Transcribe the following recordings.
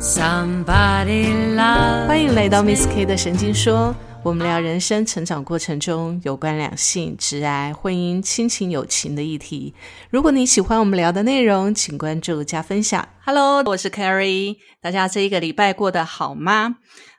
Somebody love 欢迎来到 Miss K 的神经说，我们聊人生成长过程中有关两性、职涯、婚姻、亲情、友情的议题。如果你喜欢我们聊的内容，请关注加分享。Hello，我是 Carrie，大家这一个礼拜过得好吗？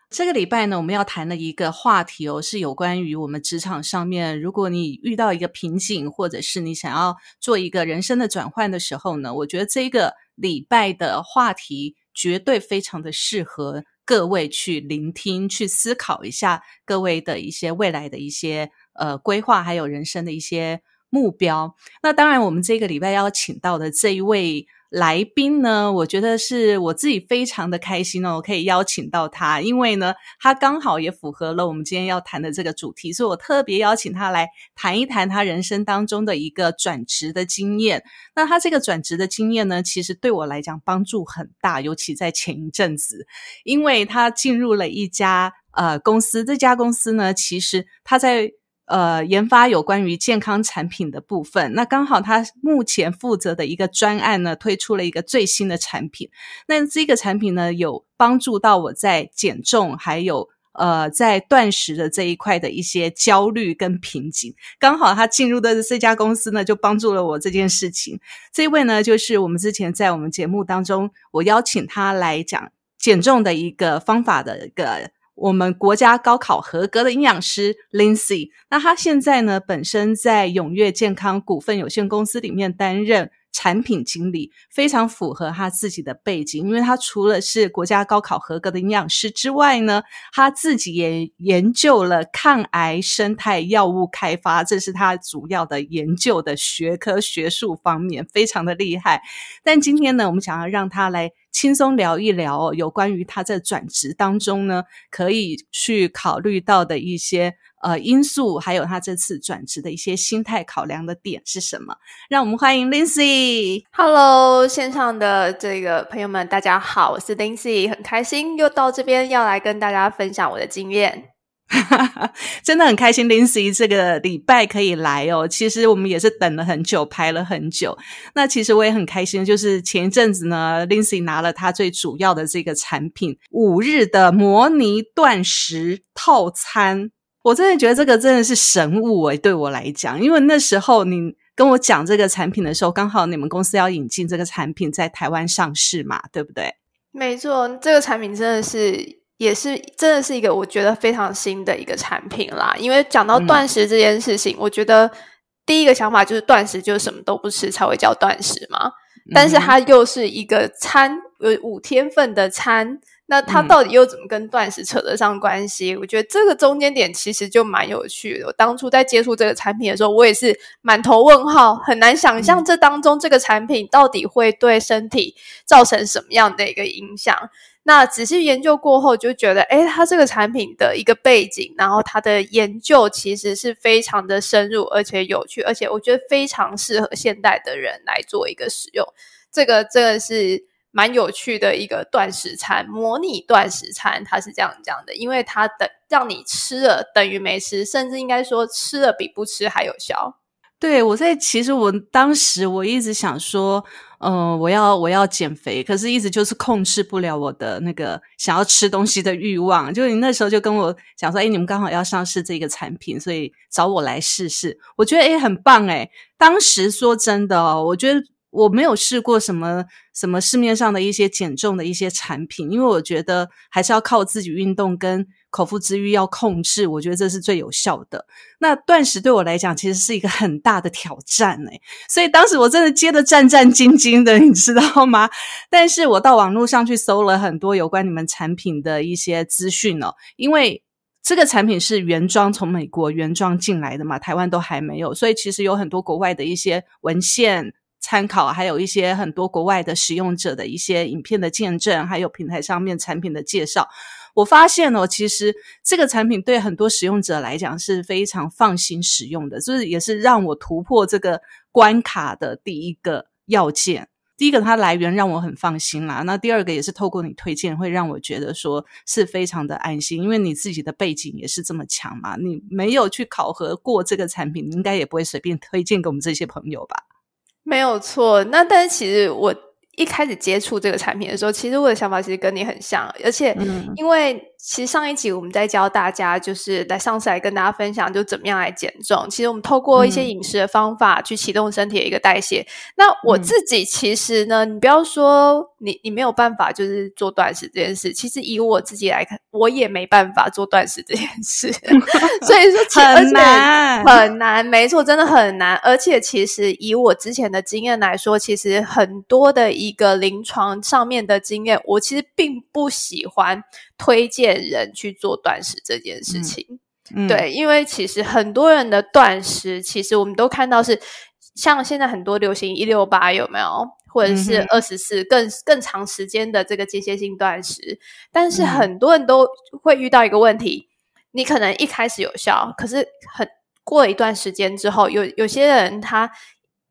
这个礼拜呢，我们要谈的一个话题哦，是有关于我们职场上面，如果你遇到一个瓶颈，或者是你想要做一个人生的转换的时候呢，我觉得这个礼拜的话题。绝对非常的适合各位去聆听、去思考一下各位的一些未来的一些呃规划，还有人生的一些目标。那当然，我们这个礼拜邀请到的这一位。来宾呢，我觉得是我自己非常的开心哦，我可以邀请到他，因为呢，他刚好也符合了我们今天要谈的这个主题，所以我特别邀请他来谈一谈他人生当中的一个转职的经验。那他这个转职的经验呢，其实对我来讲帮助很大，尤其在前一阵子，因为他进入了一家呃公司，这家公司呢，其实他在。呃，研发有关于健康产品的部分，那刚好他目前负责的一个专案呢，推出了一个最新的产品。那这个产品呢，有帮助到我在减重，还有呃在断食的这一块的一些焦虑跟瓶颈。刚好他进入的这家公司呢，就帮助了我这件事情。这位呢，就是我们之前在我们节目当中，我邀请他来讲减重的一个方法的一个。我们国家高考合格的营养师 Lindsay，那他现在呢，本身在永跃健康股份有限公司里面担任产品经理，非常符合他自己的背景。因为他除了是国家高考合格的营养师之外呢，他自己也研究了抗癌生态药物开发，这是他主要的研究的学科学术方面，非常的厉害。但今天呢，我们想要让他来。轻松聊一聊，有关于他在转职当中呢，可以去考虑到的一些呃因素，还有他这次转职的一些心态考量的点是什么？让我们欢迎 Lindsay。Hello，线上的这个朋友们，大家好，我是 Lindsay，很开心又到这边要来跟大家分享我的经验。真的很开心，Lindsay 这个礼拜可以来哦。其实我们也是等了很久，排了很久。那其实我也很开心，就是前一阵子呢，Lindsay 拿了他最主要的这个产品——五日的模拟断食套餐。我真的觉得这个真的是神物诶，对我来讲，因为那时候你跟我讲这个产品的时候，刚好你们公司要引进这个产品在台湾上市嘛，对不对？没错，这个产品真的是。也是真的是一个我觉得非常新的一个产品啦，因为讲到断食这件事情，嗯、我觉得第一个想法就是断食就是什么都不吃才会叫断食嘛，但是它又是一个餐，有五天份的餐。那它到底又怎么跟断食扯得上关系？嗯、我觉得这个中间点其实就蛮有趣的。我当初在接触这个产品的时候，我也是满头问号，很难想象这当中这个产品到底会对身体造成什么样的一个影响。那仔细研究过后，就觉得，诶，它这个产品的一个背景，然后它的研究其实是非常的深入，而且有趣，而且我觉得非常适合现代的人来做一个使用。这个这个是。蛮有趣的一个断食餐，模拟断食餐，它是这样讲的，因为它等让你吃了等于没吃，甚至应该说吃了比不吃还有效。对，我在其实我当时我一直想说，嗯、我要我要减肥，可是一直就是控制不了我的那个想要吃东西的欲望。就你那时候就跟我讲说，哎，你们刚好要上市这个产品，所以找我来试试。我觉得哎，很棒哎。当时说真的哦，我觉得。我没有试过什么什么市面上的一些减重的一些产品，因为我觉得还是要靠自己运动跟口腹之欲要控制，我觉得这是最有效的。那断食对我来讲其实是一个很大的挑战诶，所以当时我真的接得战战兢兢的，你知道吗？但是我到网络上去搜了很多有关你们产品的一些资讯哦，因为这个产品是原装从美国原装进来的嘛，台湾都还没有，所以其实有很多国外的一些文献。参考，还有一些很多国外的使用者的一些影片的见证，还有平台上面产品的介绍。我发现哦，其实这个产品对很多使用者来讲是非常放心使用的，就是也是让我突破这个关卡的第一个要件。第一个，它来源让我很放心啦。那第二个也是透过你推荐，会让我觉得说是非常的安心，因为你自己的背景也是这么强嘛。你没有去考核过这个产品，你应该也不会随便推荐给我们这些朋友吧？没有错，那但是其实我一开始接触这个产品的时候，其实我的想法其实跟你很像，而且因为其实上一集我们在教大家，就是来上次来跟大家分享，就怎么样来减重。其实我们透过一些饮食的方法去启动身体的一个代谢。那我自己其实呢，你不要说你你没有办法就是做断食这件事，其实以我自己来看，我也没办法做断食这件事。所以说很难很难，没错，真的很难。而且其实以我之前的经验来说，其实很多的一。一个临床上面的经验，我其实并不喜欢推荐人去做断食这件事情。对，因为其实很多人的断食，其实我们都看到是像现在很多流行一六八有没有，或者是二十四更更长时间的这个间歇性断食。但是很多人都会遇到一个问题，你可能一开始有效，可是很过了一段时间之后，有有些人他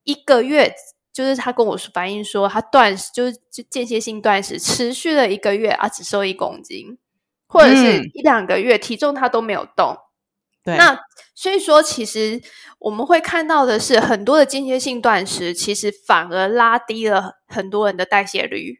一个月。就是他跟我反映说，他断食就是就间歇性断食，持续了一个月啊，只瘦一公斤，或者是一两个月，体重他都没有动。对，那所以说，其实我们会看到的是，很多的间歇性断食，其实反而拉低了很多人的代谢率，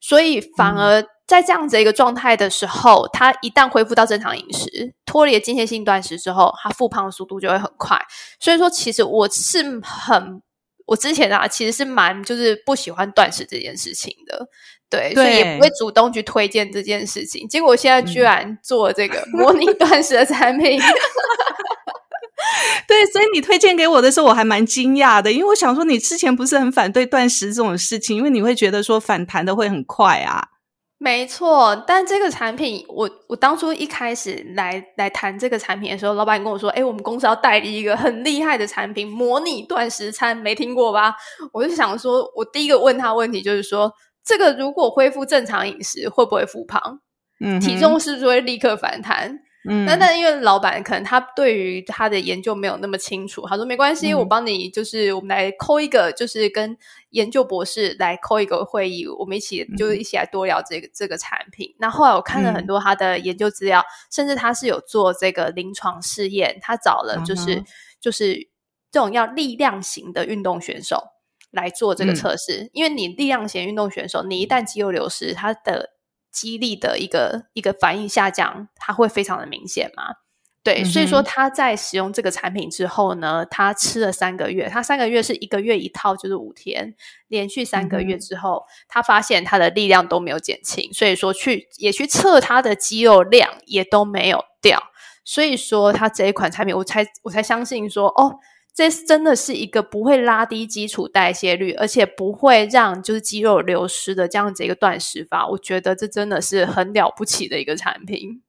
所以反而在这样子一个状态的时候，他一旦恢复到正常饮食，脱离了间歇性断食之后，他复胖的速度就会很快。所以说，其实我是很。我之前啊，其实是蛮就是不喜欢断食这件事情的，对，对，所以也不会主动去推荐这件事情。结果我现在居然做这个模拟断食的产品，对，所以你推荐给我的时候，我还蛮惊讶的，因为我想说你之前不是很反对断食这种事情，因为你会觉得说反弹的会很快啊。没错，但这个产品，我我当初一开始来来谈这个产品的时候，老板跟我说：“哎，我们公司要代理一个很厉害的产品，模拟断食餐，没听过吧？”我就想说，我第一个问他问题就是说，这个如果恢复正常饮食，会不会复胖？嗯，体重是不是会立刻反弹？嗯，那但因为老板可能他对于他的研究没有那么清楚，他说没关系，嗯、我帮你，就是我们来扣一个，就是跟研究博士来扣一个会议，我们一起就是一起来多聊这个、嗯、这个产品。那后来我看了很多他的研究资料，嗯、甚至他是有做这个临床试验，他找了就是、嗯、就是这种要力量型的运动选手来做这个测试，嗯、因为你力量型运动选手，你一旦肌肉流失，他的肌力的一个一个反应下降，它会非常的明显嘛？对，嗯、所以说他在使用这个产品之后呢，他吃了三个月，他三个月是一个月一套，就是五天，连续三个月之后，嗯、他发现他的力量都没有减轻，所以说去也去测他的肌肉量也都没有掉，所以说他这一款产品，我才我才相信说哦。这真的是一个不会拉低基础代谢率，而且不会让就是肌肉流失的这样子一个断食法。我觉得这真的是很了不起的一个产品。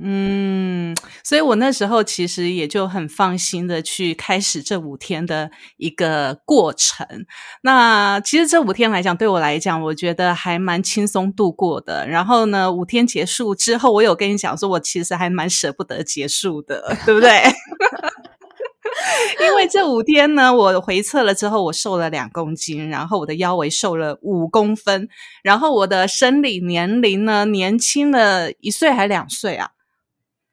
嗯，所以我那时候其实也就很放心的去开始这五天的一个过程。那其实这五天来讲，对我来讲，我觉得还蛮轻松度过的。然后呢，五天结束之后，我有跟你讲说，我其实还蛮舍不得结束的，对不对？因为这五天呢，我回测了之后，我瘦了两公斤，然后我的腰围瘦了五公分，然后我的生理年龄呢，年轻了一岁还两岁啊？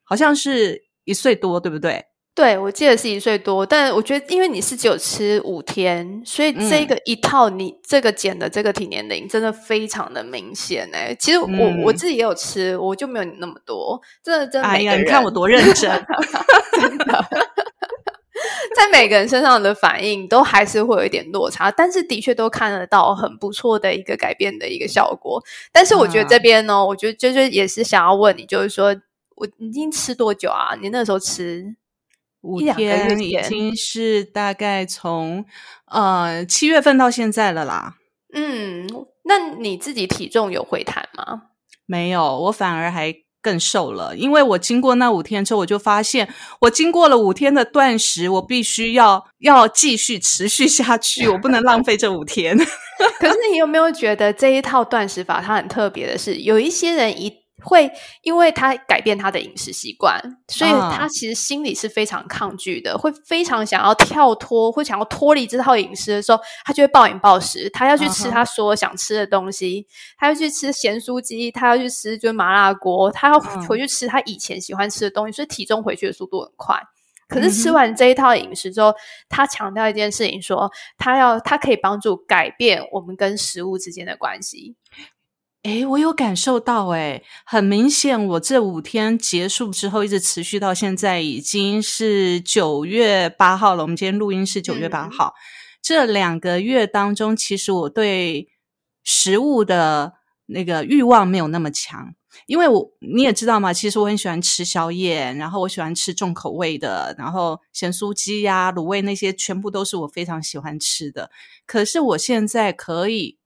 好像是一岁多，对不对？对，我记得是一岁多，但我觉得因为你是只有吃五天，所以这个一套你这个减的这个体年龄真的非常的明显哎。其实我、嗯、我自己也有吃，我就没有你那么多，真的真的。哎呀，你看我多认真 真的。在每个人身上的反应都还是会有一点落差，但是的确都看得到很不错的一个改变的一个效果。但是我觉得这边呢，啊、我觉得就是也是想要问你，就是说我已经吃多久啊？你那时候吃五天，已经是大概从呃七月份到现在了啦。嗯，那你自己体重有回弹吗？没有，我反而还。更瘦了，因为我经过那五天之后，我就发现我经过了五天的断食，我必须要要继续持续下去，我不能浪费这五天。可是你有没有觉得这一套断食法它很特别的是，有一些人一。会，因为他改变他的饮食习惯，所以他其实心里是非常抗拒的，会非常想要跳脱，会想要脱离这套饮食的时候，他就会暴饮暴食，他要去吃他所有想吃的东西，他要去吃咸酥鸡，他要去吃就是麻辣锅，他要回去吃他以前喜欢吃的东西，所以体重回去的速度很快。可是吃完这一套饮食之后，他强调一件事情说，说他要他可以帮助改变我们跟食物之间的关系。诶，我有感受到，诶，很明显，我这五天结束之后，一直持续到现在，已经是九月八号了。我们今天录音是九月八号，嗯、这两个月当中，其实我对食物的那个欲望没有那么强。因为我你也知道嘛，其实我很喜欢吃宵夜，然后我喜欢吃重口味的，然后咸酥鸡呀、卤味那些，全部都是我非常喜欢吃的。可是我现在可以，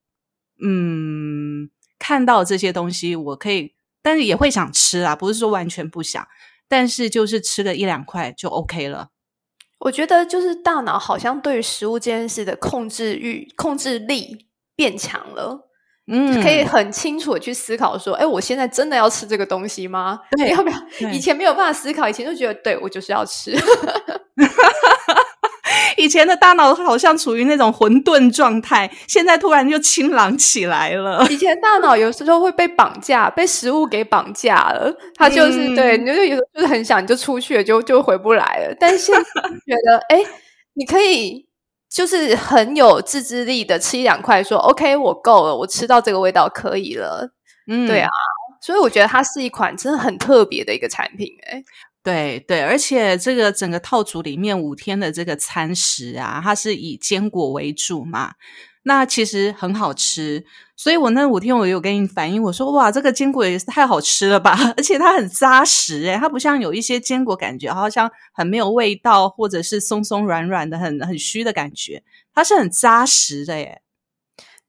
嗯，看到这些东西，我可以，但是也会想吃啊，不是说完全不想，但是就是吃个一两块就 OK 了。我觉得就是大脑好像对于食物这件事的控制欲、控制力变强了。嗯，可以很清楚的去思考说，哎，我现在真的要吃这个东西吗？对，要不要？以前没有办法思考，以前就觉得，对，我就是要吃。以前的大脑好像处于那种混沌状态，现在突然就清朗起来了。以前大脑有时候会被绑架，被食物给绑架了，它就是、嗯、对，你就有时候就是很想，你就出去了，就就回不来了。但是现在觉得，哎，你可以。就是很有自制力的吃一两块，说 OK，我够了，我吃到这个味道可以了。嗯，对啊，所以我觉得它是一款真的很特别的一个产品，欸，诶对对，而且这个整个套组里面五天的这个餐食啊，它是以坚果为主嘛。那其实很好吃，所以我那五天我有跟你反映，我说哇，这个坚果也是太好吃了吧，而且它很扎实诶，它不像有一些坚果感觉好像很没有味道，或者是松松软软的很很虚的感觉，它是很扎实的耶。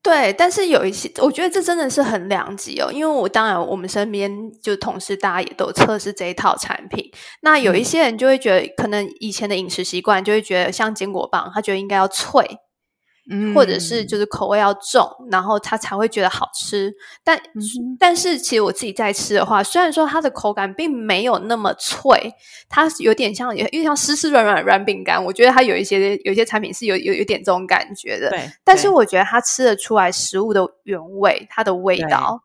对，但是有一些，我觉得这真的是很两极哦，因为我当然我们身边就同事大家也都测试这一套产品，那有一些人就会觉得，可能以前的饮食习惯就会觉得像坚果棒，他觉得应该要脆。或者是就是口味要重，然后他才会觉得好吃。但、嗯、但是其实我自己在吃的话，虽然说它的口感并没有那么脆，它有点像有点像湿湿软软软饼干。我觉得它有一些有一些产品是有有有点这种感觉的。对，但是我觉得它吃得出来食物的原味，它的味道，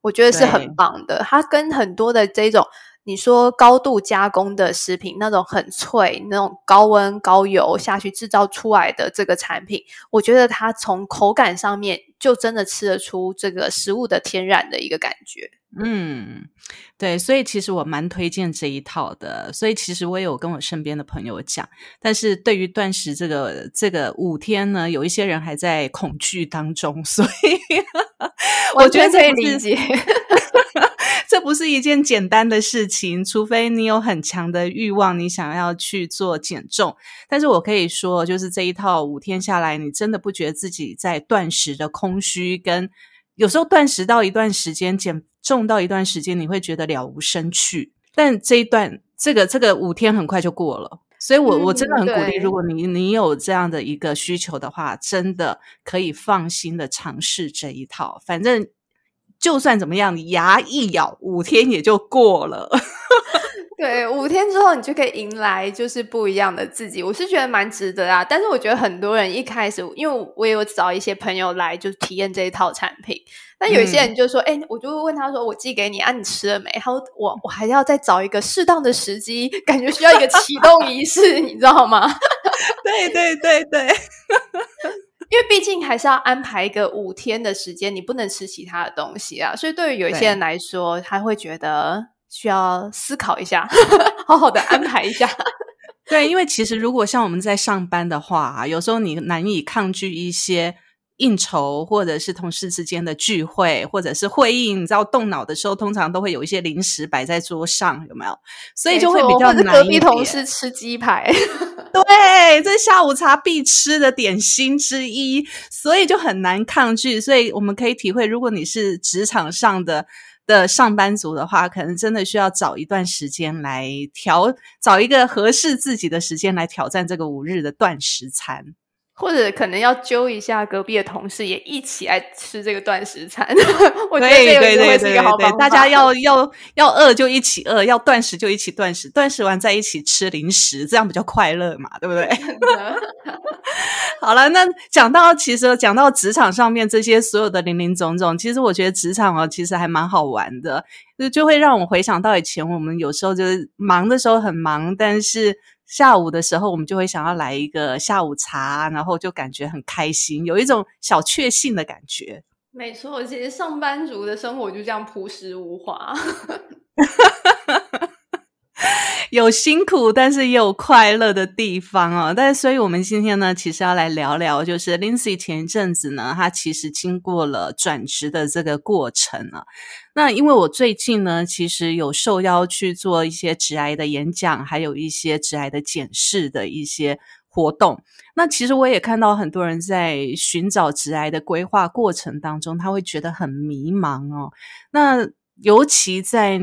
我觉得是很棒的。它跟很多的这种。你说高度加工的食品，那种很脆、那种高温高油下去制造出来的这个产品，我觉得它从口感上面就真的吃得出这个食物的天然的一个感觉。嗯，对，所以其实我蛮推荐这一套的。所以其实我也有跟我身边的朋友讲，但是对于断食这个这个五天呢，有一些人还在恐惧当中，所以 我觉得可以理解。这不是一件简单的事情，除非你有很强的欲望，你想要去做减重。但是我可以说，就是这一套五天下来，你真的不觉得自己在断食的空虚，跟有时候断食到一段时间，减重到一段时间，你会觉得了无生趣。但这一段，这个这个五天很快就过了，所以我我真的很鼓励，如果你你有这样的一个需求的话，真的可以放心的尝试这一套，反正。就算怎么样，你牙一咬，五天也就过了。对，五天之后你就可以迎来就是不一样的自己。我是觉得蛮值得啊。但是我觉得很多人一开始，因为我也有找一些朋友来就体验这一套产品。那有一些人就说：“哎、嗯欸，我就会问他说，我寄给你啊，你吃了没？”他说：“我我还要再找一个适当的时机，感觉需要一个启动仪式，你知道吗？”对对对对。因为毕竟还是要安排一个五天的时间，你不能吃其他的东西啊，所以对于有一些人来说，他会觉得需要思考一下，好好的安排一下。对，因为其实如果像我们在上班的话啊，有时候你难以抗拒一些。应酬，或者是同事之间的聚会，或者是会议，你知道动脑的时候，通常都会有一些零食摆在桌上，有没有？所以就会比较难。隔壁同事吃鸡排，对，这是下午茶必吃的点心之一，所以就很难抗拒。所以我们可以体会，如果你是职场上的的上班族的话，可能真的需要找一段时间来调，找一个合适自己的时间来挑战这个五日的断食餐。或者可能要揪一下隔壁的同事，也一起来吃这个断食餐。我觉得这个也会是一个好方法。大家要 要要饿就一起饿，要断食就一起断食，断食完再一起吃零食，这样比较快乐嘛，对不对？好了，那讲到其实讲到职场上面这些所有的林林总总，其实我觉得职场哦，其实还蛮好玩的，就就会让我回想到以前我们有时候就是忙的时候很忙，但是。下午的时候，我们就会想要来一个下午茶，然后就感觉很开心，有一种小确幸的感觉。没错，其实上班族的生活就这样朴实无华。有辛苦，但是也有快乐的地方哦。但，所以我们今天呢，其实要来聊聊，就是 Lindsay 前一阵子呢，她其实经过了转职的这个过程啊。那因为我最近呢，其实有受邀去做一些直癌的演讲，还有一些直癌的检视的一些活动。那其实我也看到很多人在寻找直癌的规划过程当中，他会觉得很迷茫哦。那尤其在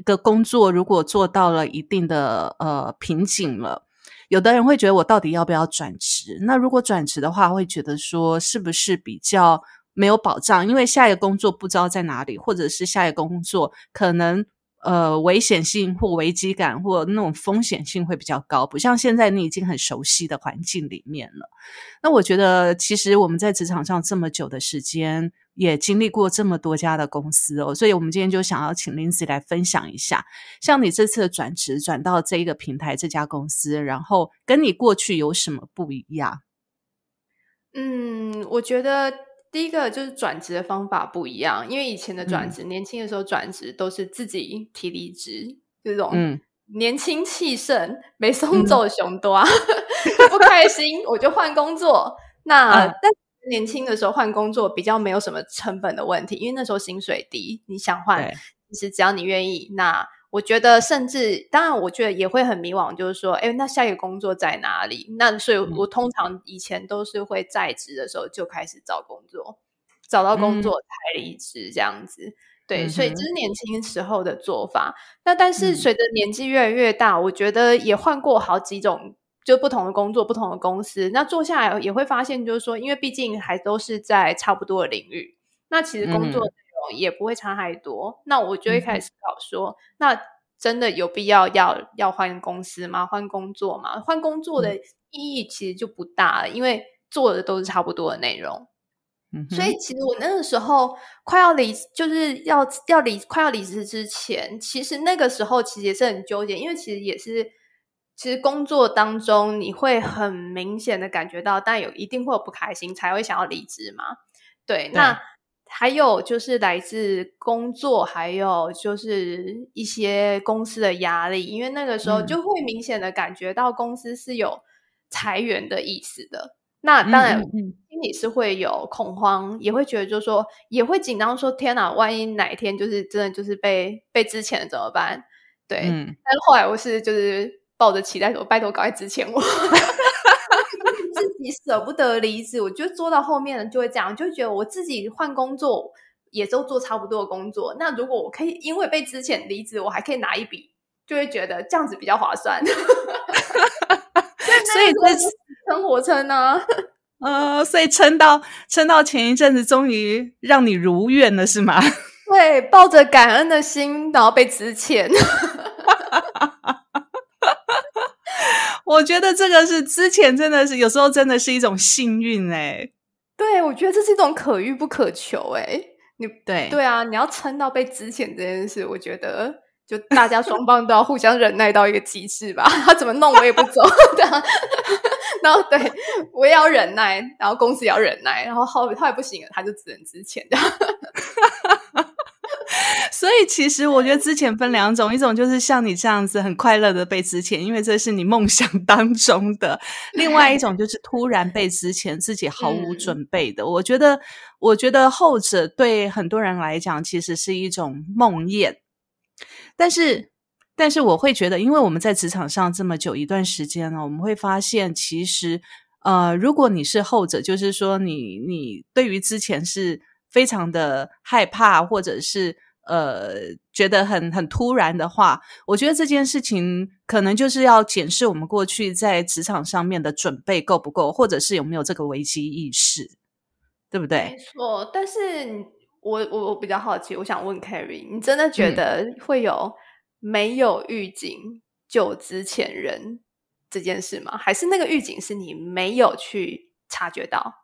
一个工作如果做到了一定的呃瓶颈了，有的人会觉得我到底要不要转职？那如果转职的话，会觉得说是不是比较没有保障？因为下一个工作不知道在哪里，或者是下一个工作可能。呃，危险性或危机感或那种风险性会比较高，不像现在你已经很熟悉的环境里面了。那我觉得，其实我们在职场上这么久的时间，也经历过这么多家的公司哦，所以我们今天就想要请 Lindsay 来分享一下，像你这次的转职转到这一个平台这家公司，然后跟你过去有什么不一样？嗯，我觉得。第一个就是转职的方法不一样，因为以前的转职，嗯、年轻的时候转职都是自己提离职，这种年轻气盛、没送走熊多，嗯、不开心我就换工作。那、嗯、但年轻的时候换工作比较没有什么成本的问题，因为那时候薪水低，你想换，其实只要你愿意，那。我觉得，甚至当然，我觉得也会很迷惘，就是说，哎，那下一个工作在哪里？那所以，我通常以前都是会在职的时候就开始找工作，找到工作才离职这样子。嗯、对，所以这是年轻时候的做法。那但是随着年纪越来越大，我觉得也换过好几种，就不同的工作、不同的公司。那做下来也会发现，就是说，因为毕竟还都是在差不多的领域，那其实工作内容。也不会差太多，那我就会开始思考说，嗯、那真的有必要要要换公司吗？换工作吗？换工作的意义其实就不大了，因为做的都是差不多的内容。嗯，所以其实我那个时候快要离，就是要要离快要离职之前，其实那个时候其实也是很纠结，因为其实也是，其实工作当中你会很明显的感觉到，但有一定会有不开心，才会想要离职嘛。对，对那。还有就是来自工作，还有就是一些公司的压力，因为那个时候就会明显的感觉到公司是有裁员的意思的。那当然心里是会有恐慌，也会觉得就是说也会紧张，说天哪，万一哪一天就是真的就是被被资遣了怎么办？对，嗯、但是后来我是就是抱着期待说，拜托赶快支钱我。自己舍不得离职，我觉得做到后面就会这样，就会觉得我自己换工作也都做差不多的工作。那如果我可以因为被之前离职，我还可以拿一笔，就会觉得这样子比较划算。所以这撑活撑呢？呃，所以撑到撑到前一阵子，终于让你如愿了，是吗？对，抱着感恩的心，然后被支遣。我觉得这个是之前真的是有时候真的是一种幸运哎，对，我觉得这是一种可遇不可求哎，你对对啊，你要撑到被资遣这件事，我觉得就大家双方都要互相忍耐到一个极致吧。他怎么弄我也不走，然后对我也要忍耐，然后公司也要忍耐，然后后后来不行了，他就只能资遣这样。所以其实我觉得之前分两种，一种就是像你这样子很快乐的被之前，因为这是你梦想当中的；另外一种就是突然被之前，自己毫无准备的。嗯、我觉得，我觉得后者对很多人来讲其实是一种梦魇。但是，但是我会觉得，因为我们在职场上这么久一段时间了，我们会发现，其实呃，如果你是后者，就是说你你对于之前是非常的害怕，或者是。呃，觉得很很突然的话，我觉得这件事情可能就是要检视我们过去在职场上面的准备够不够，或者是有没有这个危机意识，对不对？没错，但是我我我比较好奇，我想问 Carrie，你真的觉得会有没有预警就之前人这件事吗？还是那个预警是你没有去察觉到？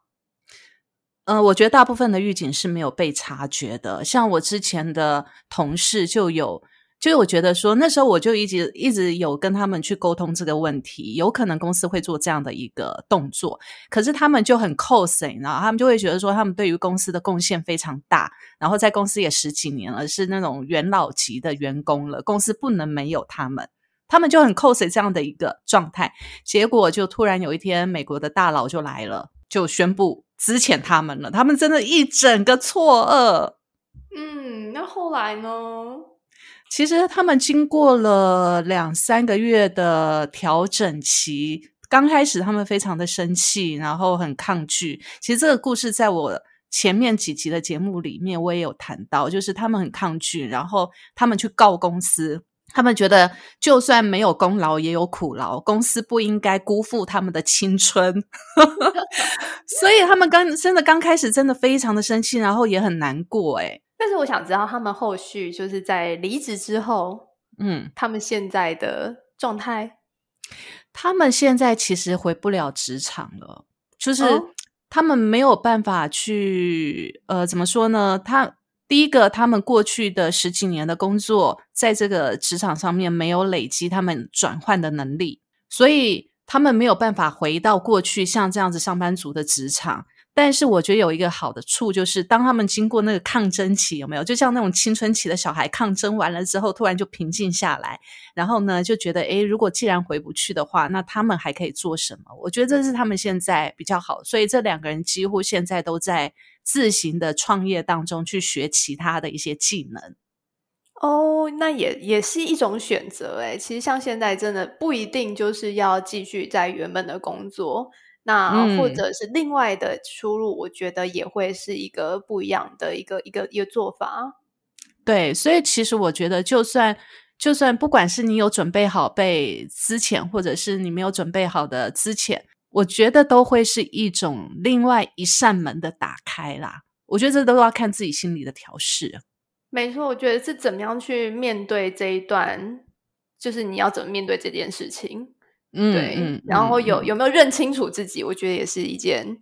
嗯、呃，我觉得大部分的预警是没有被察觉的。像我之前的同事就有就是我觉得说那时候我就一直一直有跟他们去沟通这个问题，有可能公司会做这样的一个动作，可是他们就很 cos，然后他们就会觉得说他们对于公司的贡献非常大，然后在公司也十几年了，是那种元老级的员工了，公司不能没有他们。他们就很 cos 这样的一个状态，结果就突然有一天，美国的大佬就来了，就宣布资遣他们了。他们真的一整个错愕。嗯，那后来呢？其实他们经过了两三个月的调整期，刚开始他们非常的生气，然后很抗拒。其实这个故事在我前面几集的节目里面我也有谈到，就是他们很抗拒，然后他们去告公司。他们觉得，就算没有功劳，也有苦劳。公司不应该辜负他们的青春，所以他们刚真的刚开始，真的非常的生气，然后也很难过。哎但是我想知道，他们后续就是在离职之后，嗯，他们现在的状态。他们现在其实回不了职场了，就是他们没有办法去，呃，怎么说呢？他。第一个，他们过去的十几年的工作，在这个职场上面没有累积他们转换的能力，所以他们没有办法回到过去像这样子上班族的职场。但是我觉得有一个好的处，就是当他们经过那个抗争期，有没有？就像那种青春期的小孩抗争完了之后，突然就平静下来，然后呢，就觉得，诶，如果既然回不去的话，那他们还可以做什么？我觉得这是他们现在比较好，所以这两个人几乎现在都在。自行的创业当中去学其他的一些技能哦，那也也是一种选择诶。其实像现在真的不一定就是要继续在原本的工作，那或者是另外的出路，我觉得也会是一个不一样的一个一个一个做法。对，所以其实我觉得，就算就算不管是你有准备好被资遣，或者是你没有准备好的资遣。我觉得都会是一种另外一扇门的打开啦。我觉得这都要看自己心里的调试。没错，我觉得是怎么样去面对这一段，就是你要怎么面对这件事情。嗯，对。嗯，然后有嗯，有没有认清楚自己？我觉得也是一件。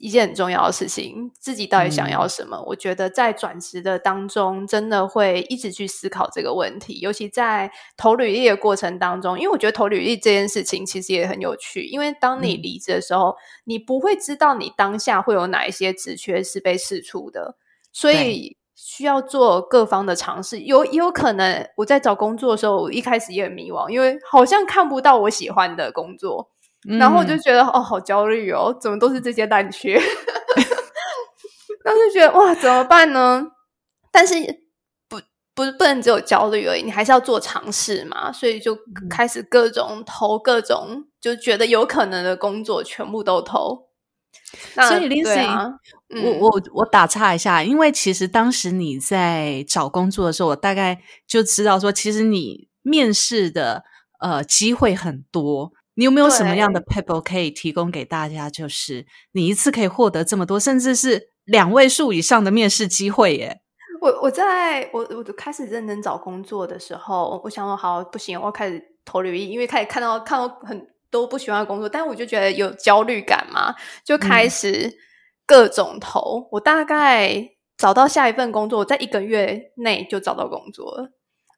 一件很重要的事情，自己到底想要什么？嗯、我觉得在转职的当中，真的会一直去思考这个问题。尤其在投履历的过程当中，因为我觉得投履历这件事情其实也很有趣。因为当你离职的时候，嗯、你不会知道你当下会有哪一些职缺是被释出的，所以需要做各方的尝试。有也有可能我在找工作的时候，我一开始也很迷惘，因为好像看不到我喜欢的工作。然后我就觉得、嗯、哦，好焦虑哦，怎么都是这些烂缺？然后就觉得哇，怎么办呢？但是不不不能只有焦虑而已，你还是要做尝试嘛。所以就开始各种投各种，就觉得有可能的工作全部都投。所以 Lindsay，、啊嗯、我我我打岔一下，因为其实当时你在找工作的时候，我大概就知道说，其实你面试的呃机会很多。你有没有什么样的 paper 可以提供给大家？就是你一次可以获得这么多，甚至是两位数以上的面试机会耶！我我在我我开始认真找工作的时候，我想说好不行，我要开始投履历，因为开始看到看到很多不喜欢工作，但我就觉得有焦虑感嘛，就开始各种投。嗯、我大概找到下一份工作，我在一个月内就找到工作了。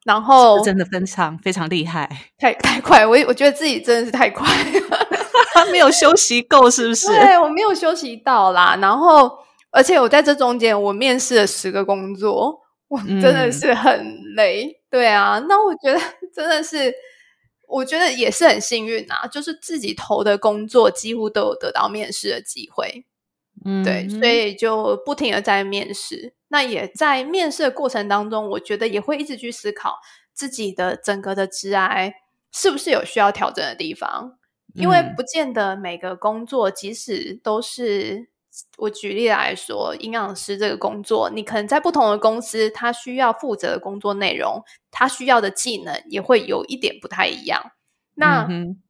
然后真的非常非常厉害，太 太快，我我觉得自己真的是太快了，他没有休息够，是不是？对，我没有休息到啦。然后，而且我在这中间，我面试了十个工作，我真的是很累。嗯、对啊，那我觉得真的是，我觉得也是很幸运啊，就是自己投的工作几乎都有得到面试的机会。嗯，对，所以就不停的在面试。那也在面试的过程当中，我觉得也会一直去思考自己的整个的职涯是不是有需要调整的地方，因为不见得每个工作，即使都是我举例来说，营养师这个工作，你可能在不同的公司，他需要负责的工作内容，他需要的技能也会有一点不太一样。那，嗯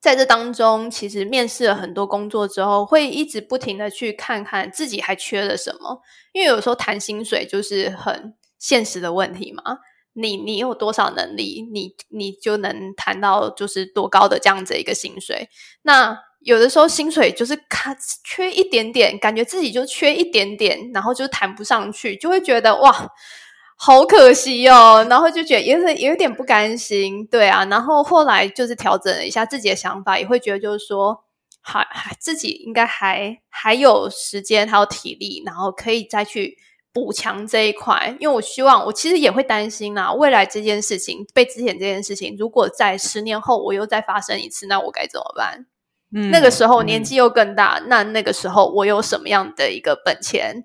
在这当中，其实面试了很多工作之后，会一直不停的去看看自己还缺了什么。因为有时候谈薪水就是很现实的问题嘛。你你有多少能力，你你就能谈到就是多高的这样子一个薪水。那有的时候薪水就是卡缺一点点，感觉自己就缺一点点，然后就谈不上去，就会觉得哇，好可惜哦。然后就觉得也是有点不甘心，对啊。然后后来就是调整了一下自己的想法，也会觉得就是说，还还自己应该还还有时间，还有体力，然后可以再去。补强这一块，因为我希望，我其实也会担心啊，未来这件事情被资遣这件事情，如果在十年后我又再发生一次，那我该怎么办？嗯，那个时候年纪又更大，嗯，那那个时候我有什么样的一个本钱，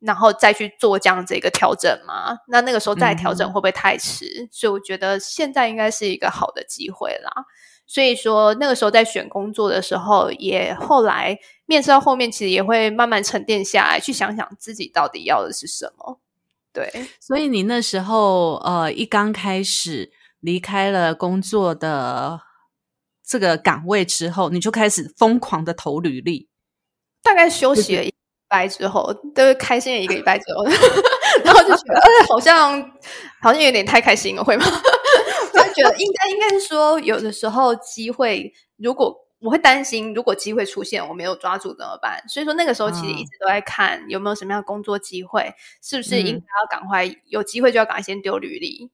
然后再去做这样子一个调整吗？那那个时候再调整会不会太迟？嗯，所以我觉得现在应该是一个好的机会啦。所以说那个时候在选工作的时候，也后来。面试到后面，其实也会慢慢沉淀下来，去想想自己到底要的是什么。对，所以你那时候呃，一刚开始离开了工作的这个岗位之后，你就开始疯狂的投履历。大概休息了一礼拜之后，都开心了一个礼拜之后，然后就觉得，呃，好像好像有点太开心了，会吗？就觉得应该应该是说，有的时候机会如果。我会担心，如果机会出现，我没有抓住怎么办？所以说那个时候其实一直都在看有没有什么样的工作机会，嗯、是不是应该要赶快有机会就要赶快先丢履历。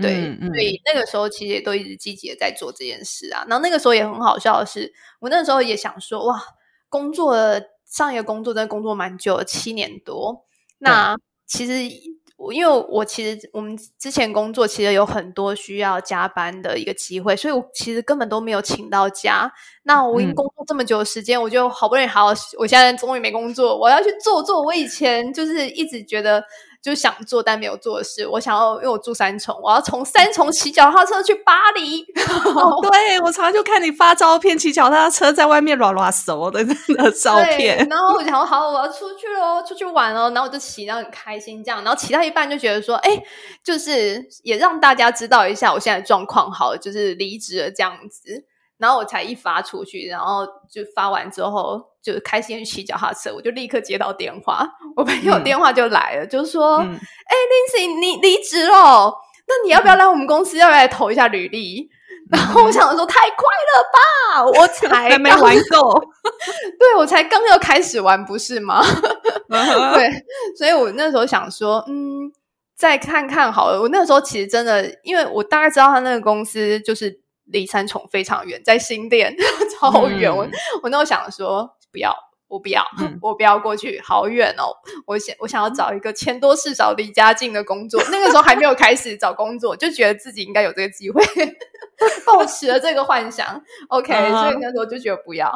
对，嗯嗯、所以那个时候其实也都一直积极的在做这件事啊。然后那个时候也很好笑的是，我那个时候也想说，哇，工作上一个工作真的工作蛮久了，七年多。那其实。我因为我其实我们之前工作其实有很多需要加班的一个机会，所以我其实根本都没有请到假。那我已经工作这么久的时间，嗯、我就好不容易好，我现在终于没工作，我要去做做我以前就是一直觉得。就想做但没有做的事，我想要，因为我住三重，我要从三重骑脚踏车去巴黎。哦、对，我常常就看你发照片，骑脚踏车在外面拉拉手的那个照片。然后我想说，好，我要出去哦，出去玩哦。然后我就骑，然后很开心这样。然后骑到一半就觉得说，哎，就是也让大家知道一下我现在的状况，好，就是离职了这样子。然后我才一发出去，然后就发完之后，就开心去骑脚踏车，我就立刻接到电话，我朋友电话就来了，嗯、就说：“哎、嗯欸、，Lindsay，你离职了，那你要不要来我们公司？嗯、要不要来投一下履历？”嗯、然后我想说：“太快了吧，我才还没玩够，对我才刚要开始玩，不是吗？” 对，所以我那时候想说：“嗯，再看看好了。”我那时候其实真的，因为我大概知道他那个公司就是。离三重非常远，在新店 超远。我、嗯、我那时候想说，不要，我不要，嗯、我不要过去，好远哦。我想，我想要找一个钱多事少、离家近的工作。那个时候还没有开始找工作，就觉得自己应该有这个机会，抱持了这个幻想。OK，、uh huh. 所以那时候就觉得不要。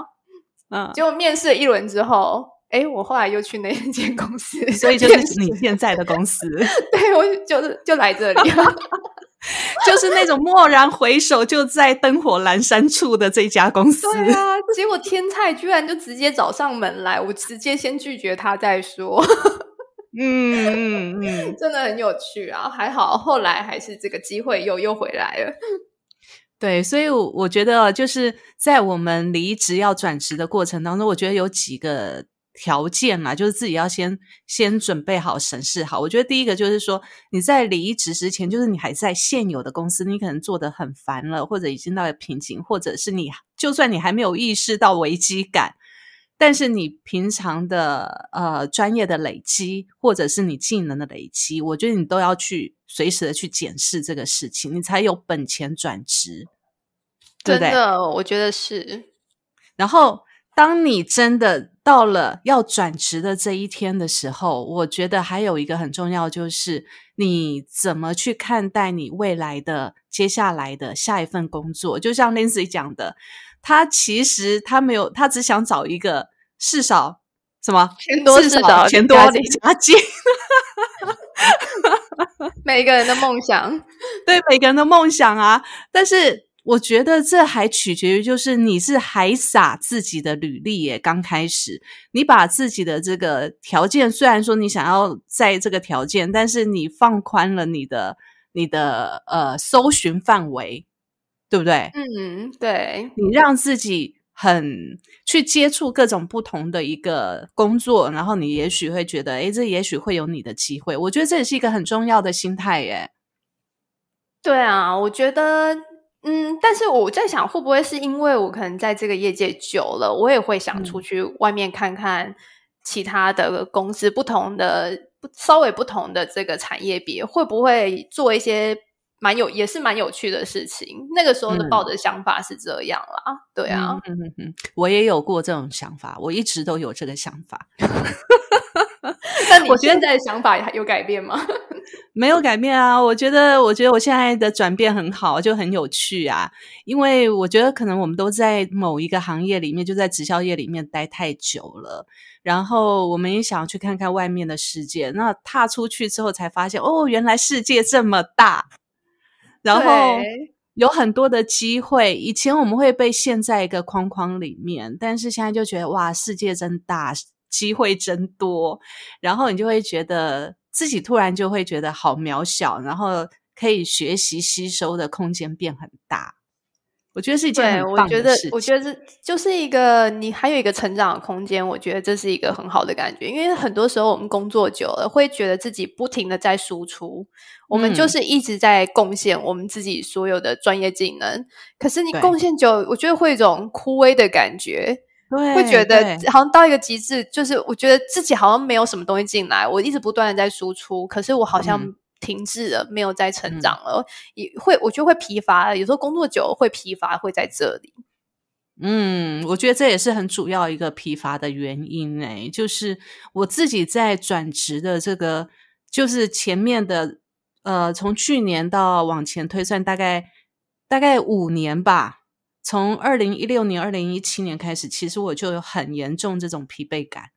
嗯、uh，huh. 结果面试了一轮之后，哎，我后来又去那一间公司，所以就是你现在的公司。对，我就是就来这里了。就是那种蓦然回首就在灯火阑珊处的这家公司。对啊，结果天菜居然就直接找上门来，我直接先拒绝他再说。嗯嗯嗯，真的很有趣啊！还好后来还是这个机会又又回来了。对，所以我觉得就是在我们离职要转职的过程当中，我觉得有几个。条件嘛，就是自己要先先准备好、审视好。我觉得第一个就是说，你在离职之前，就是你还在现有的公司，你可能做得很烦了，或者已经到了瓶颈，或者是你就算你还没有意识到危机感，但是你平常的呃专业的累积，或者是你技能的累积，我觉得你都要去随时的去检视这个事情，你才有本钱转职，对不对？真的，我觉得是。然后。当你真的到了要转职的这一天的时候，我觉得还有一个很重要，就是你怎么去看待你未来的接下来的下一份工作。就像 Lindsay 讲的，他其实他没有，他只想找一个事少什么钱多事少钱多离家近，每个人的梦想，对每个人的梦想啊，但是。我觉得这还取决于，就是你是还撒自己的履历耶。刚开始，你把自己的这个条件，虽然说你想要在这个条件，但是你放宽了你的你的呃搜寻范围，对不对？嗯，对。你让自己很去接触各种不同的一个工作，然后你也许会觉得，诶，这也许会有你的机会。我觉得这也是一个很重要的心态耶。对啊，我觉得。嗯，但是我在想，会不会是因为我可能在这个业界久了，我也会想出去外面看看其他的公司，不同的不稍微不同的这个产业别，会不会做一些蛮有也是蛮有趣的事情？那个时候的抱的想法是这样啦，嗯、对啊，嗯嗯嗯，我也有过这种想法，我一直都有这个想法。那你现在的想法有改变吗？没有改变啊，我觉得，我觉得我现在的转变很好，就很有趣啊。因为我觉得可能我们都在某一个行业里面，就在直销业里面待太久了，然后我们也想要去看看外面的世界。那踏出去之后，才发现哦，原来世界这么大，然后有很多的机会。以前我们会被陷在一个框框里面，但是现在就觉得哇，世界真大。机会真多，然后你就会觉得自己突然就会觉得好渺小，然后可以学习吸收的空间变很大。我觉得是一件很棒的事情。我觉得，我觉得这就是一个你还有一个成长的空间。我觉得这是一个很好的感觉，因为很多时候我们工作久了，会觉得自己不停的在输出，我们就是一直在贡献我们自己所有的专业技能。可是你贡献久，我觉得会有一种枯萎的感觉。对，会觉得好像到一个极致，就是我觉得自己好像没有什么东西进来，我一直不断的在输出，可是我好像停滞了，嗯、没有再成长了，也会我觉得会疲乏，有时候工作久了会疲乏，会在这里。嗯，我觉得这也是很主要一个疲乏的原因诶，就是我自己在转职的这个，就是前面的呃，从去年到往前推算，大概大概五年吧。从二零一六年、二零一七年开始，其实我就有很严重这种疲惫感。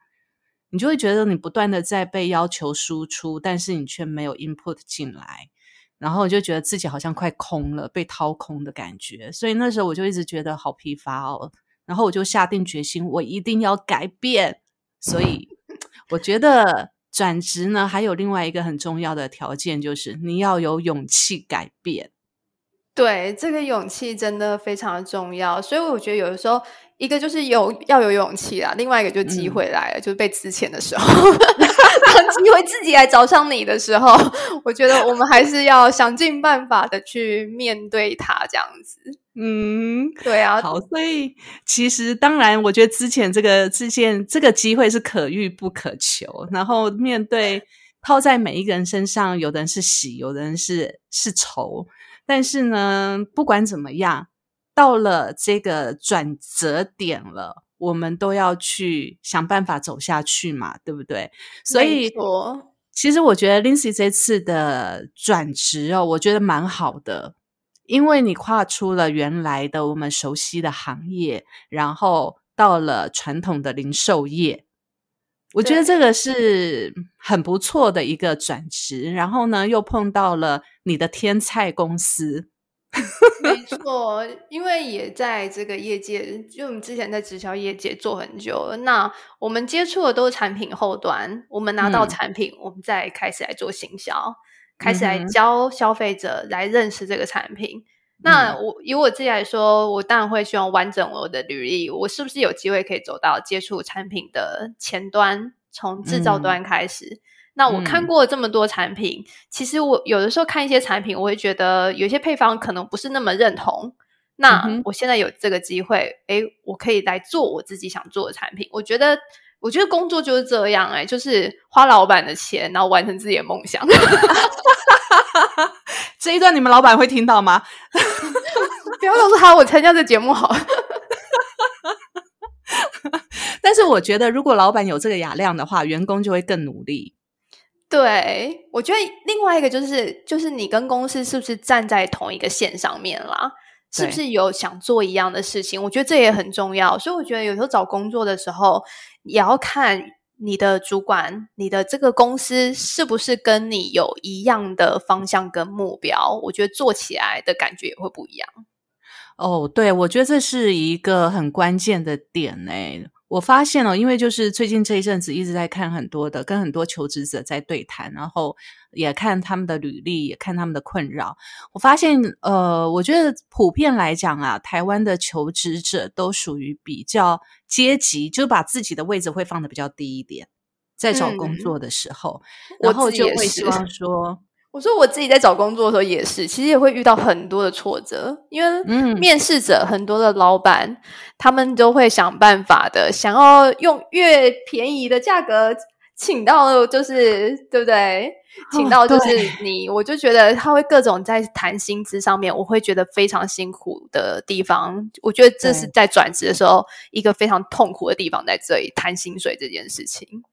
你就会觉得你不断的在被要求输出，但是你却没有 input 进来，然后我就觉得自己好像快空了，被掏空的感觉。所以那时候我就一直觉得好疲乏哦。然后我就下定决心，我一定要改变。所以我觉得转职呢，还有另外一个很重要的条件，就是你要有勇气改变。对，这个勇气真的非常的重要，所以我觉得有的时候，一个就是有要有勇气啦，另外一个就机会来了，嗯、就是被资遣的时候，当机会自己来找上你的时候，我觉得我们还是要想尽办法的去面对它，这样子。嗯，对啊。好，所以其实当然，我觉得之前这个资遣这个机会是可遇不可求，然后面对套在每一个人身上，有的人是喜，有的人是是愁。但是呢，不管怎么样，到了这个转折点了，我们都要去想办法走下去嘛，对不对？所以，其实我觉得 Lindsay 这次的转职哦，我觉得蛮好的，因为你跨出了原来的我们熟悉的行业，然后到了传统的零售业。我觉得这个是很不错的一个转职，然后呢，又碰到了你的天菜公司。没错，因为也在这个业界，就我们之前在直销业界做很久了，那我们接触的都是产品后端，我们拿到产品，嗯、我们再开始来做行销，开始来教消费者来认识这个产品。那我以我自己来说，我当然会希望完整我的履历。我是不是有机会可以走到接触产品的前端，从制造端开始？嗯、那我看过这么多产品，嗯、其实我有的时候看一些产品，我会觉得有些配方可能不是那么认同。那我现在有这个机会，诶、欸，我可以来做我自己想做的产品。我觉得，我觉得工作就是这样、欸，诶，就是花老板的钱，然后完成自己的梦想。这一段你们老板会听到吗？不要告诉他我参加这节目好了。但是我觉得，如果老板有这个雅量的话，员工就会更努力。对，我觉得另外一个就是，就是你跟公司是不是站在同一个线上面啦？是不是有想做一样的事情？我觉得这也很重要。所以我觉得有时候找工作的时候，也要看。你的主管，你的这个公司是不是跟你有一样的方向跟目标？我觉得做起来的感觉也会不一样。哦，对，我觉得这是一个很关键的点诶。我发现了，因为就是最近这一阵子一直在看很多的，跟很多求职者在对谈，然后也看他们的履历，也看他们的困扰。我发现，呃，我觉得普遍来讲啊，台湾的求职者都属于比较阶级，就把自己的位置会放的比较低一点，在找工作的时候，嗯、然后就会希望说。我说我自己在找工作的时候也是，其实也会遇到很多的挫折，因为面试者很多的老板，嗯、他们都会想办法的，想要用越便宜的价格请到就是对不对？请到就是你，我就觉得他会各种在谈薪资上面，我会觉得非常辛苦的地方。我觉得这是在转职的时候一个非常痛苦的地方，在这里谈薪水这件事情。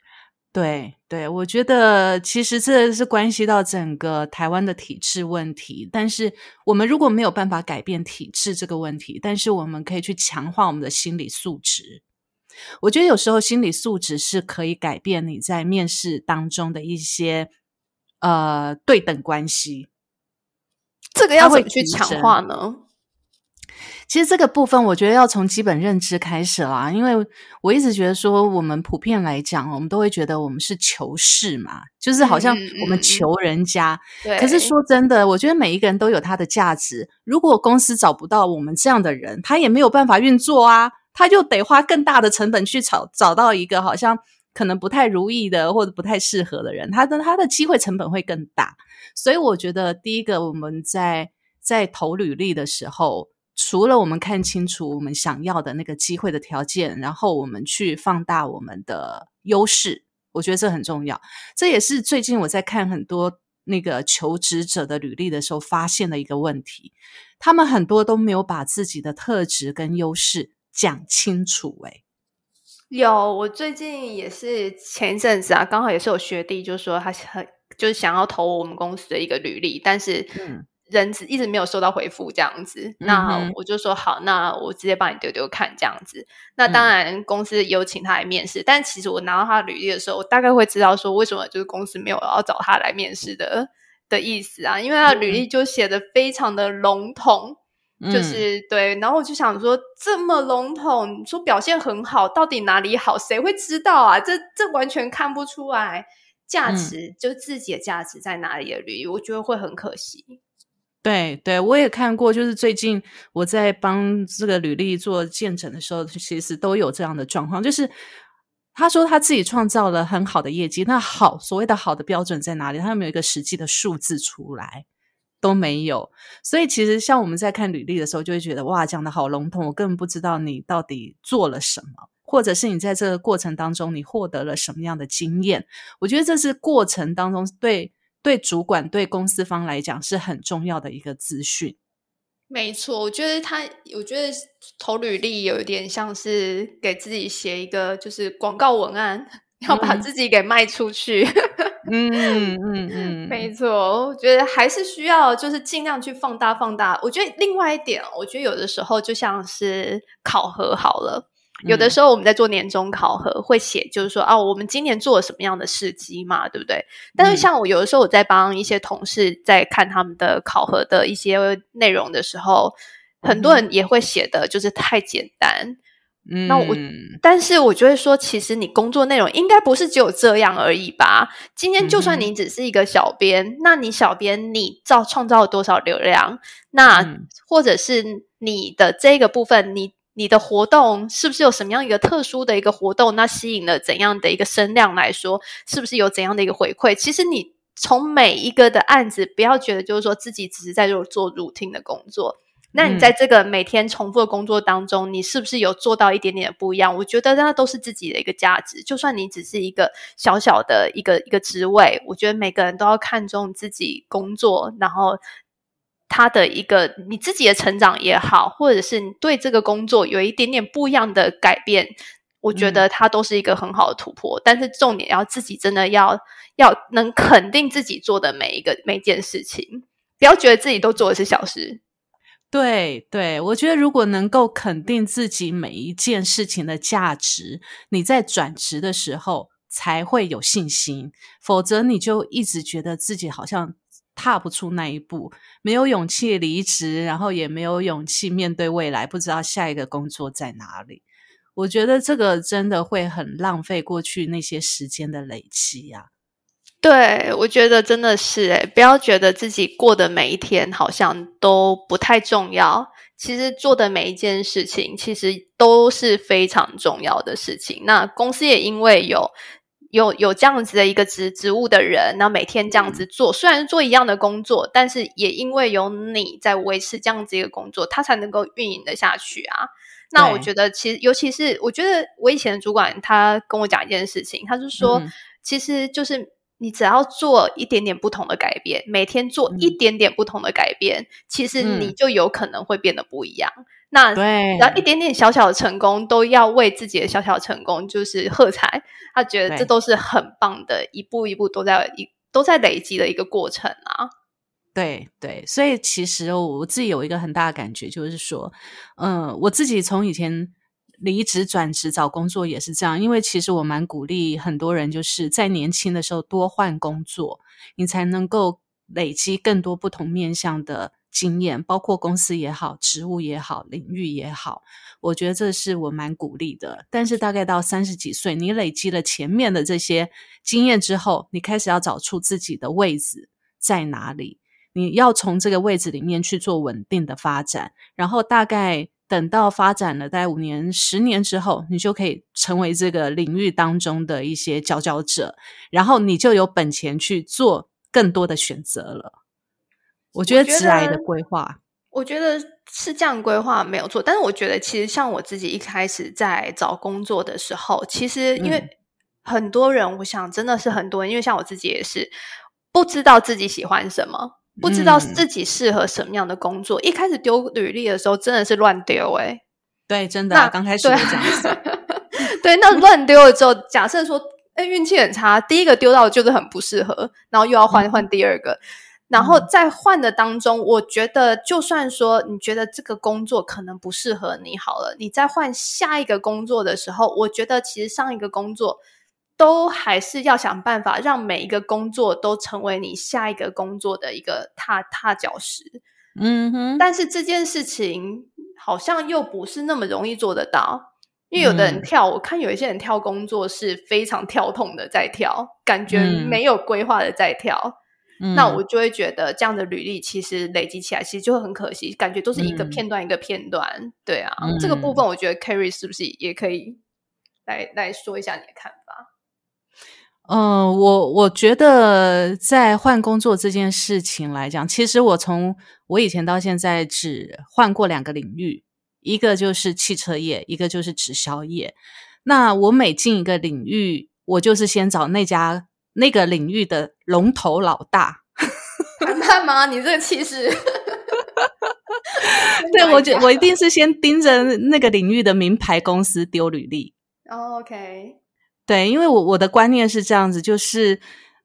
对对，我觉得其实这是关系到整个台湾的体制问题。但是我们如果没有办法改变体制这个问题，但是我们可以去强化我们的心理素质。我觉得有时候心理素质是可以改变你在面试当中的一些呃对等关系。这个要怎么去强化呢？其实这个部分，我觉得要从基本认知开始啦。因为我一直觉得说，我们普遍来讲，我们都会觉得我们是求事嘛，就是好像我们求人家。嗯嗯、可是说真的，我觉得每一个人都有他的价值。如果公司找不到我们这样的人，他也没有办法运作啊，他就得花更大的成本去找找到一个好像可能不太如意的或者不太适合的人，他的他的机会成本会更大。所以我觉得，第一个我们在在投履历的时候。除了我们看清楚我们想要的那个机会的条件，然后我们去放大我们的优势，我觉得这很重要。这也是最近我在看很多那个求职者的履历的时候发现的一个问题，他们很多都没有把自己的特质跟优势讲清楚。诶，有，我最近也是前一阵子啊，刚好也是有学弟就说他很就是想要投我们公司的一个履历，但是嗯。人一直没有收到回复，这样子，那我就说好，那我直接帮你丢丢看，这样子。那当然，公司有请他来面试，嗯、但其实我拿到他履历的时候，我大概会知道说为什么就是公司没有要找他来面试的的意思啊，因为他的履历就写的非常的笼统，嗯、就是对。然后我就想说，这么笼统，你说表现很好，到底哪里好？谁会知道啊？这这完全看不出来价值，嗯、就自己的价值在哪里的履历，我觉得会很可惜。对对，我也看过，就是最近我在帮这个履历做见证的时候，其实都有这样的状况，就是他说他自己创造了很好的业绩，那好，所谓的好的标准在哪里？他有没有一个实际的数字出来？都没有。所以其实像我们在看履历的时候，就会觉得哇，讲得好笼统，我根本不知道你到底做了什么，或者是你在这个过程当中你获得了什么样的经验？我觉得这是过程当中对。对主管、对公司方来讲是很重要的一个资讯。没错，我觉得他，我觉得投履历有一点像是给自己写一个就是广告文案，嗯、要把自己给卖出去。嗯嗯嗯，嗯 没错，我觉得还是需要就是尽量去放大放大。我觉得另外一点，我觉得有的时候就像是考核好了。有的时候我们在做年终考核，会写就是说啊，我们今年做了什么样的事迹嘛，对不对？但是像我有的时候我在帮一些同事在看他们的考核的一些内容的时候，很多人也会写的就是太简单。嗯，那我但是我就会说，其实你工作内容应该不是只有这样而已吧？今天就算你只是一个小编，那你小编你造创造了多少流量？那或者是你的这个部分你。你的活动是不是有什么样一个特殊的一个活动？那吸引了怎样的一个声量来说，是不是有怎样的一个回馈？其实你从每一个的案子，不要觉得就是说自己只是在做做 routine 的工作。那你在这个每天重复的工作当中，嗯、你是不是有做到一点点的不一样？我觉得那都是自己的一个价值。就算你只是一个小小的一个一个职位，我觉得每个人都要看重自己工作，然后。他的一个你自己的成长也好，或者是你对这个工作有一点点不一样的改变，我觉得它都是一个很好的突破。嗯、但是重点要自己真的要要能肯定自己做的每一个每件事情，不要觉得自己都做的是小事。对对，我觉得如果能够肯定自己每一件事情的价值，你在转职的时候才会有信心，否则你就一直觉得自己好像。踏不出那一步，没有勇气离职，然后也没有勇气面对未来，不知道下一个工作在哪里。我觉得这个真的会很浪费过去那些时间的累积呀、啊。对，我觉得真的是诶，不要觉得自己过的每一天好像都不太重要，其实做的每一件事情其实都是非常重要的事情。那公司也因为有。有有这样子的一个职职务的人，那每天这样子做，虽然做一样的工作，但是也因为有你在维持这样子一个工作，他才能够运营的下去啊。那我觉得，其实尤其是我觉得我以前的主管，他跟我讲一件事情，他是说，其实就是你只要做一点点不同的改变，每天做一点点不同的改变，嗯、其实你就有可能会变得不一样。嗯、那对，只要一点点小小的成功，都要为自己的小小的成功就是喝彩。他觉得这都是很棒的，一步一步都在一都在累积的一个过程啊。对对，所以其实我自己有一个很大的感觉，就是说，嗯、呃，我自己从以前离职转职找工作也是这样，因为其实我蛮鼓励很多人，就是在年轻的时候多换工作，你才能够累积更多不同面向的经验，包括公司也好、职务也好、领域也好，我觉得这是我蛮鼓励的。但是大概到三十几岁，你累积了前面的这些经验之后，你开始要找出自己的位置在哪里。你要从这个位置里面去做稳定的发展，然后大概等到发展了大概五年、十年之后，你就可以成为这个领域当中的一些佼佼者，然后你就有本钱去做更多的选择了。我觉得职涯的规划，我觉得是这样规划没有错，但是我觉得其实像我自己一开始在找工作的时候，其实因为很多人，我想真的是很多人，因为像我自己也是不知道自己喜欢什么。不知道自己适合什么样的工作，嗯、一开始丢履历的时候真的是乱丢哎，对，真的、啊，刚开始就这样子。对，那乱丢了之后，假设说，哎，运气很差，第一个丢到的就是很不适合，然后又要换换第二个，嗯、然后在换的当中，我觉得就算说你觉得这个工作可能不适合你好了，你在换下一个工作的时候，我觉得其实上一个工作。都还是要想办法让每一个工作都成为你下一个工作的一个踏踏脚石。嗯哼，但是这件事情好像又不是那么容易做得到，因为有的人跳，嗯、我看有一些人跳工作是非常跳痛的在跳，感觉没有规划的在跳。嗯、那我就会觉得这样的履历其实累积起来其实就会很可惜，感觉都是一个片段一个片段。嗯、对啊，嗯、这个部分我觉得 Kerry 是不是也可以来来说一下你的看法？嗯、呃，我我觉得在换工作这件事情来讲，其实我从我以前到现在只换过两个领域，一个就是汽车业，一个就是直销业。那我每进一个领域，我就是先找那家那个领域的龙头老大。谈判吗？你这个气势？对，我觉我一定是先盯着那个领域的名牌公司丢履历。Oh, OK。对，因为我我的观念是这样子，就是，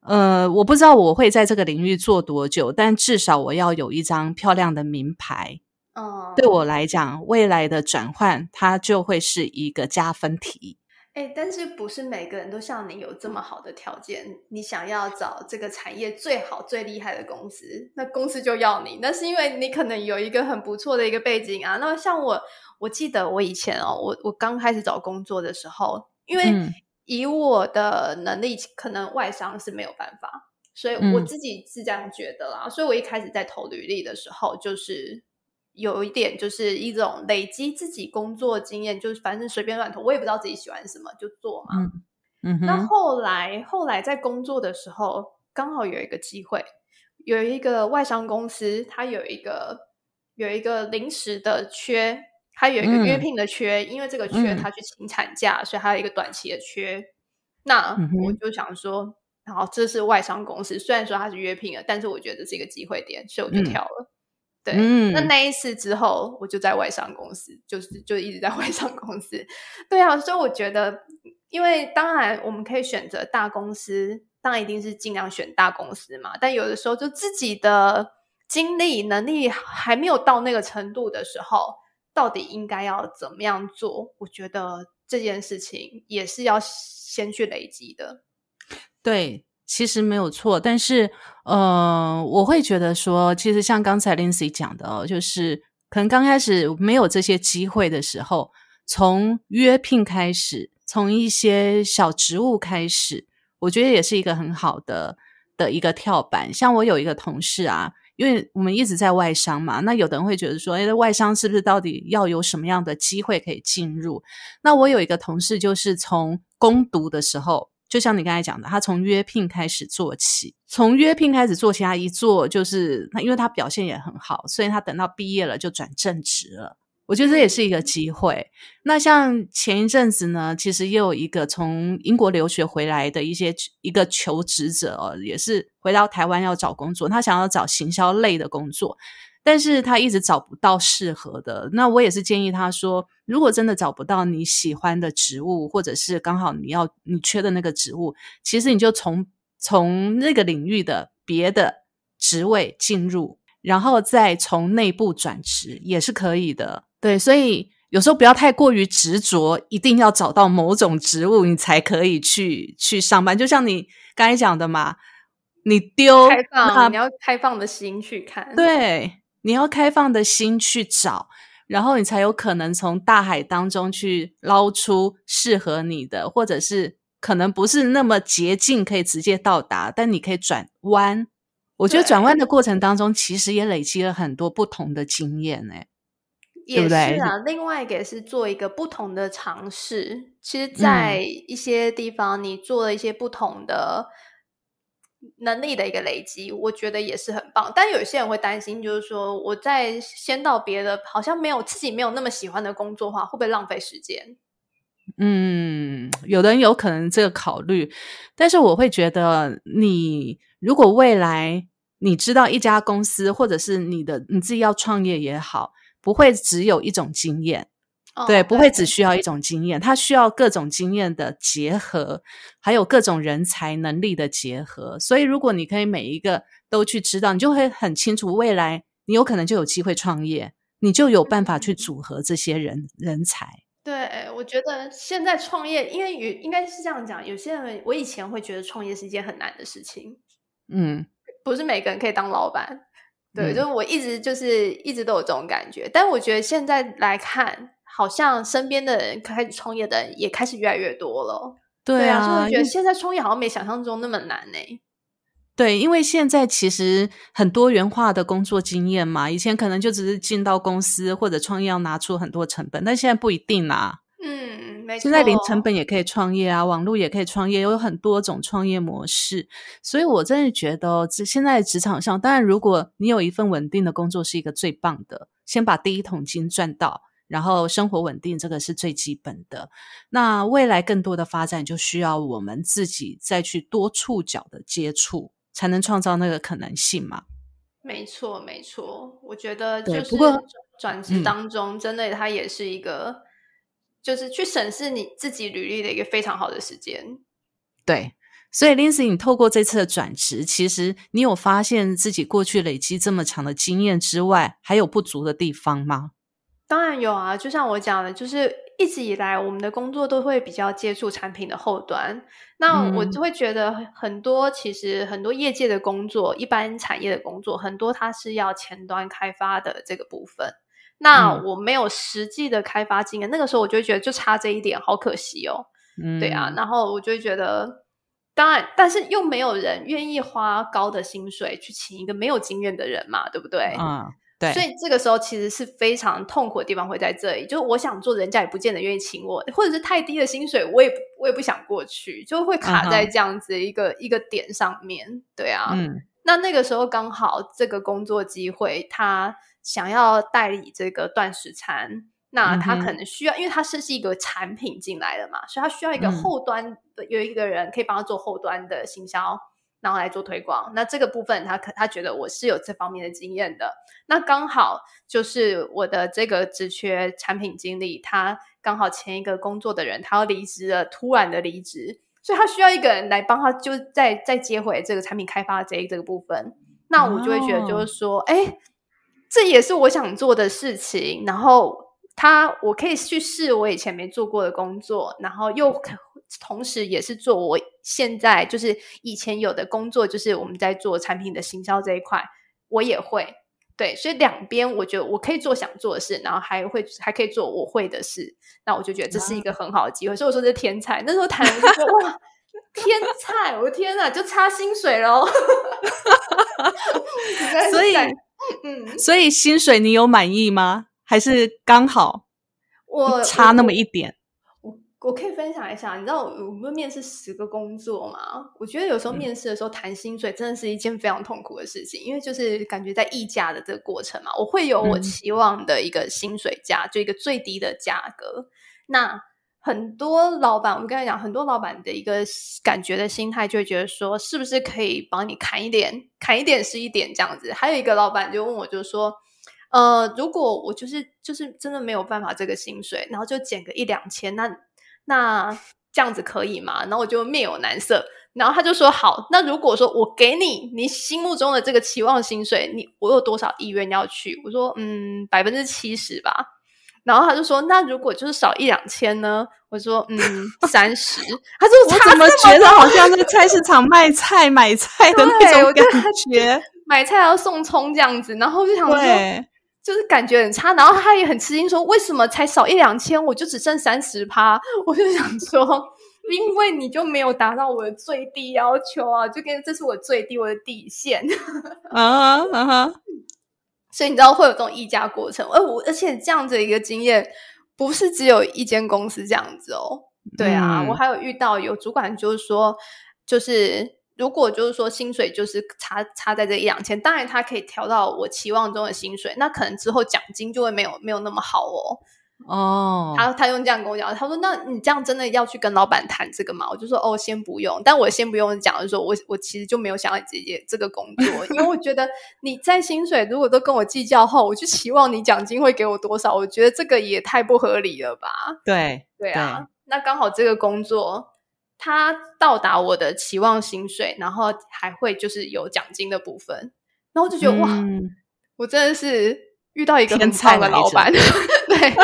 呃，我不知道我会在这个领域做多久，但至少我要有一张漂亮的名牌。哦，对我来讲，未来的转换它就会是一个加分题。哎，但是不是每个人都像你有这么好的条件？你想要找这个产业最好、最厉害的公司，那公司就要你。那是因为你可能有一个很不错的一个背景啊。那像我，我记得我以前哦，我我刚开始找工作的时候，因为、嗯以我的能力，可能外商是没有办法，所以我自己是这样觉得啦。嗯、所以我一开始在投履历的时候，就是有一点，就是一种累积自己工作经验，就是反正随便乱投，我也不知道自己喜欢什么就做嘛。嗯嗯。那后来后来在工作的时候，刚好有一个机会，有一个外商公司，它有一个有一个临时的缺。它有一个约聘的缺，嗯、因为这个缺他去请产假，嗯、所以还有一个短期的缺。那我就想说，然后这是外商公司，虽然说他是约聘的，但是我觉得这是一个机会点，所以我就跳了。嗯、对，嗯、那那一次之后，我就在外商公司，就是就一直在 外商公司。对啊，所以我觉得，因为当然我们可以选择大公司，当然一定是尽量选大公司嘛。但有的时候，就自己的精力能力还没有到那个程度的时候。到底应该要怎么样做？我觉得这件事情也是要先去累积的。对，其实没有错，但是呃，我会觉得说，其实像刚才 Lindsay 讲的哦，就是可能刚开始没有这些机会的时候，从约聘开始，从一些小职务开始，我觉得也是一个很好的的一个跳板。像我有一个同事啊。因为我们一直在外商嘛，那有的人会觉得说，诶，外商是不是到底要有什么样的机会可以进入？那我有一个同事，就是从攻读的时候，就像你刚才讲的，他从约聘开始做起，从约聘开始做起，他一做就是他，因为他表现也很好，所以他等到毕业了就转正职了。我觉得这也是一个机会。那像前一阵子呢，其实也有一个从英国留学回来的一些一个求职者哦，也是回到台湾要找工作，他想要找行销类的工作，但是他一直找不到适合的。那我也是建议他说，如果真的找不到你喜欢的职务，或者是刚好你要你缺的那个职务，其实你就从从那个领域的别的职位进入，然后再从内部转职也是可以的。对，所以有时候不要太过于执着，一定要找到某种职务，你才可以去去上班。就像你刚才讲的嘛，你丢开放，你要开放的心去看，对，你要开放的心去找，然后你才有可能从大海当中去捞出适合你的，或者是可能不是那么捷径可以直接到达，但你可以转弯。我觉得转弯的过程当中，其实也累积了很多不同的经验诶。也是啊，另外一个也是做一个不同的尝试。其实，在一些地方，你做了一些不同的能力的一个累积，我觉得也是很棒。但有些人会担心，就是说，我在先到别的，好像没有自己没有那么喜欢的工作的话，会不会浪费时间？嗯，有的人有可能这个考虑，但是我会觉得，你如果未来你知道一家公司，或者是你的你自己要创业也好。不会只有一种经验，哦、对，不会只需要一种经验，它需要各种经验的结合，还有各种人才能力的结合。所以，如果你可以每一个都去知道，你就会很清楚未来你有可能就有机会创业，你就有办法去组合这些人、嗯、人才。对，我觉得现在创业，因为有应该是这样讲，有些人我以前会觉得创业是一件很难的事情，嗯，不是每个人可以当老板。对，就是我一直就是一直都有这种感觉，但我觉得现在来看，好像身边的人开始创业的人也开始越来越多了。对啊，所以我觉得现在创业好像没想象中那么难呢。对，因为现在其实很多元化的工作经验嘛，以前可能就只是进到公司或者创业要拿出很多成本，但现在不一定啦。嗯现在零成本也可以创业啊，网络也可以创业，有很多种创业模式。所以我真的觉得，这现在职场上，当然如果你有一份稳定的工作，是一个最棒的，先把第一桶金赚到，然后生活稳定，这个是最基本的。那未来更多的发展，就需要我们自己再去多触角的接触，才能创造那个可能性嘛。没错，没错，我觉得就是不过转职当中，真的它也是一个。就是去审视你自己履历的一个非常好的时间，对。所以，Lindsay，你透过这次的转职，其实你有发现自己过去累积这么长的经验之外，还有不足的地方吗？当然有啊，就像我讲的，就是一直以来我们的工作都会比较接触产品的后端，那我就会觉得很多，其实很多业界的工作，一般产业的工作，很多它是要前端开发的这个部分。那我没有实际的开发经验，嗯，那个时候我就会觉得就差这一点，好可惜哦。嗯，对啊，然后我就会觉得，当然，但是又没有人愿意花高的薪水去请一个没有经验的人嘛，对不对？嗯，对。所以这个时候其实是非常痛苦的地方会在这里，就是我想做，人家也不见得愿意请我，或者是太低的薪水，我也我也不想过去，就会卡在这样子一个、嗯、一个点上面。对啊，嗯，那那个时候刚好这个工作机会，他。想要代理这个断食餐，那他可能需要，嗯、因为他是是一个产品进来的嘛，所以他需要一个后端的、嗯、有一个人可以帮他做后端的行销，然后来做推广。那这个部分他可他觉得我是有这方面的经验的。那刚好就是我的这个职缺产品经理，他刚好前一个工作的人他要离职了，突然的离职，所以他需要一个人来帮他，就再再接回这个产品开发这一这个部分。那我就会觉得就是说，哎、哦。这也是我想做的事情，然后他我可以去试我以前没做过的工作，然后又同时也是做我现在就是以前有的工作，就是我们在做产品的行销这一块，我也会。对，所以两边我觉得我可以做想做的事，然后还会还可以做我会的事，那我就觉得这是一个很好的机会。所以我说这是天才，那时候谈的就说哇，天才，我的天哪，就差薪水喽。所以。嗯，所以薪水你有满意吗？还是刚好我差那么一点？我可以分享一下，你知道我们面试十个工作吗？我觉得有时候面试的时候谈薪水真的是一件非常痛苦的事情，嗯、因为就是感觉在议价的这个过程嘛，我会有我期望的一个薪水价，嗯、就一个最低的价格。那很多老板，我跟你讲，很多老板的一个感觉的心态就会觉得说，是不是可以帮你砍一点，砍一点是一点这样子。还有一个老板就问我，就说。呃，如果我就是就是真的没有办法这个薪水，然后就减个一两千，那那这样子可以吗？然后我就面有难色，然后他就说好，那如果说我给你你心目中的这个期望薪水，你我有多少意愿要去？我说嗯，百分之七十吧。然后他就说，那如果就是少一两千呢？我说嗯，三十。他说我怎么觉得好像在菜市场卖菜买菜的那种感觉，买菜要送葱这样子，然后就想说。就是感觉很差，然后他也很吃惊，说为什么才少一两千，我就只剩三十趴？我就想说，因为你就没有达到我的最低要求啊，就跟这是我最低我的底线 啊啊哈！所以你知道会有这种议价过程，而我而且这样子的一个经验不是只有一间公司这样子哦，对啊，嗯、我还有遇到有主管就是说，就是。如果就是说薪水就是差差在这一两千，当然他可以调到我期望中的薪水，那可能之后奖金就会没有没有那么好哦。哦，他他用这样跟我讲，他说：“那你这样真的要去跟老板谈这个吗？”我就说：“哦，先不用。”但我先不用讲的时候，我我其实就没有想要直接这个工作，因为我觉得 你在薪水如果都跟我计较后，我就期望你奖金会给我多少，我觉得这个也太不合理了吧？对对啊，对那刚好这个工作。他到达我的期望薪水，然后还会就是有奖金的部分，然后我就觉得、嗯、哇，我真的是遇到一个很棒的老板，对，对，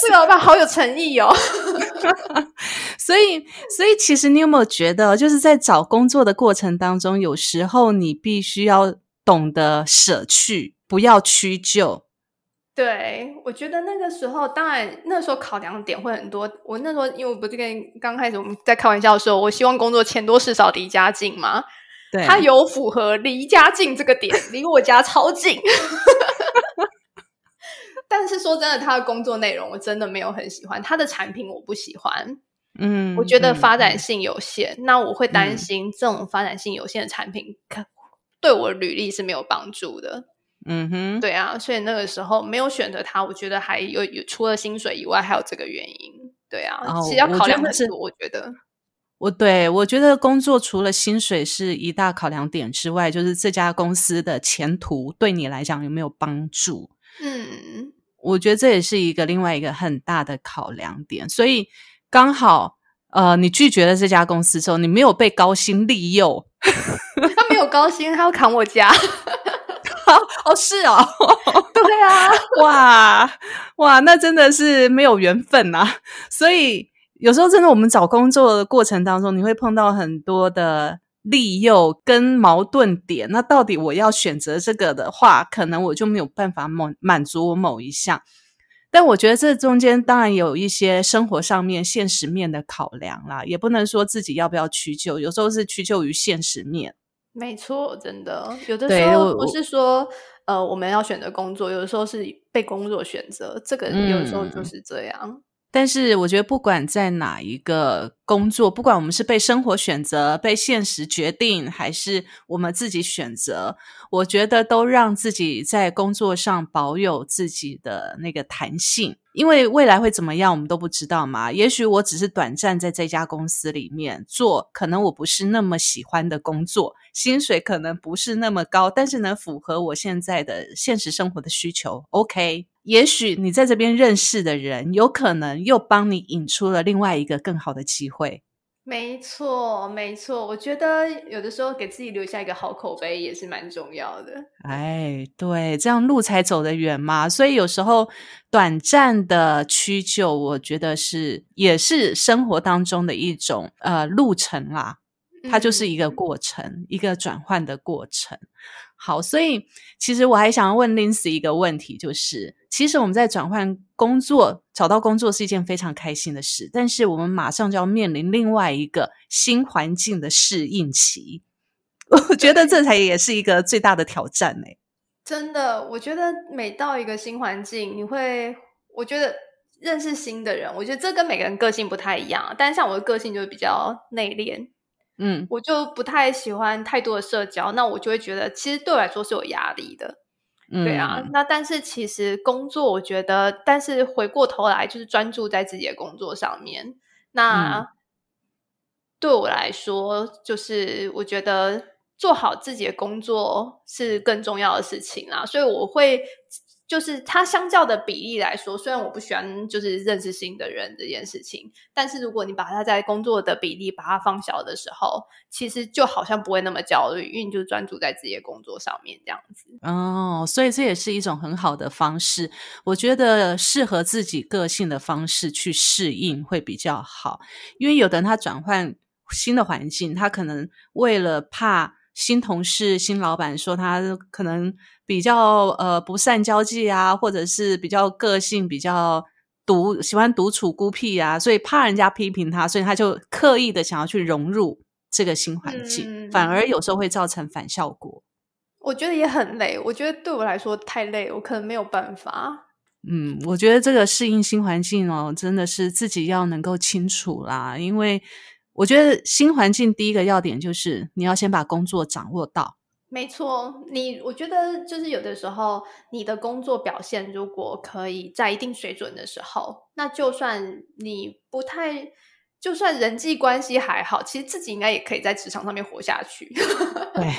这个老板好有诚意哦。所以，所以其实你有没有觉得，就是在找工作的过程当中，有时候你必须要懂得舍去，不要屈就。对，我觉得那个时候，当然那时候考量点会很多。我那时候因为我不是跟刚开始我们在开玩笑的时候，我希望工作钱多事少离家近嘛。对，他有符合离家近这个点，离我家超近。但是说真的，他的工作内容我真的没有很喜欢，他的产品我不喜欢。嗯，我觉得发展性有限，嗯、那我会担心这种发展性有限的产品，可对我履历是没有帮助的。嗯哼，对啊，所以那个时候没有选择他，我觉得还有有除了薪水以外，还有这个原因。对啊，哦、其实要考量的是，我觉得，我对我觉得工作除了薪水是一大考量点之外，就是这家公司的前途对你来讲有没有帮助？嗯，我觉得这也是一个另外一个很大的考量点。所以刚好，呃，你拒绝了这家公司之后，你没有被高薪利诱，他没有高薪，他要砍我家。哦，是哦，对啊，哇哇，那真的是没有缘分呐。所以有时候真的，我们找工作的过程当中，你会碰到很多的利诱跟矛盾点。那到底我要选择这个的话，可能我就没有办法满满足我某一项。但我觉得这中间当然有一些生活上面现实面的考量啦，也不能说自己要不要屈就，有时候是屈就于现实面。没错，真的有的时候不是说呃我们要选择工作，有的时候是被工作选择，这个有的时候就是这样。嗯但是我觉得，不管在哪一个工作，不管我们是被生活选择、被现实决定，还是我们自己选择，我觉得都让自己在工作上保有自己的那个弹性。因为未来会怎么样，我们都不知道嘛。也许我只是短暂在这家公司里面做，可能我不是那么喜欢的工作，薪水可能不是那么高，但是能符合我现在的现实生活的需求。OK。也许你在这边认识的人，有可能又帮你引出了另外一个更好的机会。没错，没错。我觉得有的时候给自己留下一个好口碑也是蛮重要的。哎，对，这样路才走得远嘛。所以有时候短暂的屈就，我觉得是也是生活当中的一种呃路程啦。它就是一个过程，嗯、一个转换的过程。好，所以其实我还想要问 Lindsay 一个问题，就是其实我们在转换工作、找到工作是一件非常开心的事，但是我们马上就要面临另外一个新环境的适应期。我觉得这才也是一个最大的挑战呢。真的，我觉得每到一个新环境，你会，我觉得认识新的人，我觉得这跟每个人个性不太一样。但是像我的个性就是比较内敛，嗯，我就不太喜欢太多的社交，那我就会觉得其实对我来说是有压力的。嗯、对啊，那但是其实工作，我觉得，但是回过头来就是专注在自己的工作上面。那、嗯、对我来说，就是我觉得做好自己的工作是更重要的事情啦，所以我会。就是它相较的比例来说，虽然我不喜欢就是认识新的人这件事情，但是如果你把它在工作的比例把它放小的时候，其实就好像不会那么焦虑，因为你就专注在自己的工作上面这样子。哦，所以这也是一种很好的方式。我觉得适合自己个性的方式去适应会比较好，因为有的人他转换新的环境，他可能为了怕新同事、新老板说他可能。比较呃不善交际啊，或者是比较个性比较独喜欢独处孤僻啊，所以怕人家批评他，所以他就刻意的想要去融入这个新环境，嗯，反而有时候会造成反效果。我觉得也很累，我觉得对我来说太累，我可能没有办法。嗯，我觉得这个适应新环境哦，真的是自己要能够清楚啦，因为我觉得新环境第一个要点就是你要先把工作掌握到。没错，你我觉得就是有的时候，你的工作表现如果可以在一定水准的时候，那就算你不太，就算人际关系还好，其实自己应该也可以在职场上面活下去。对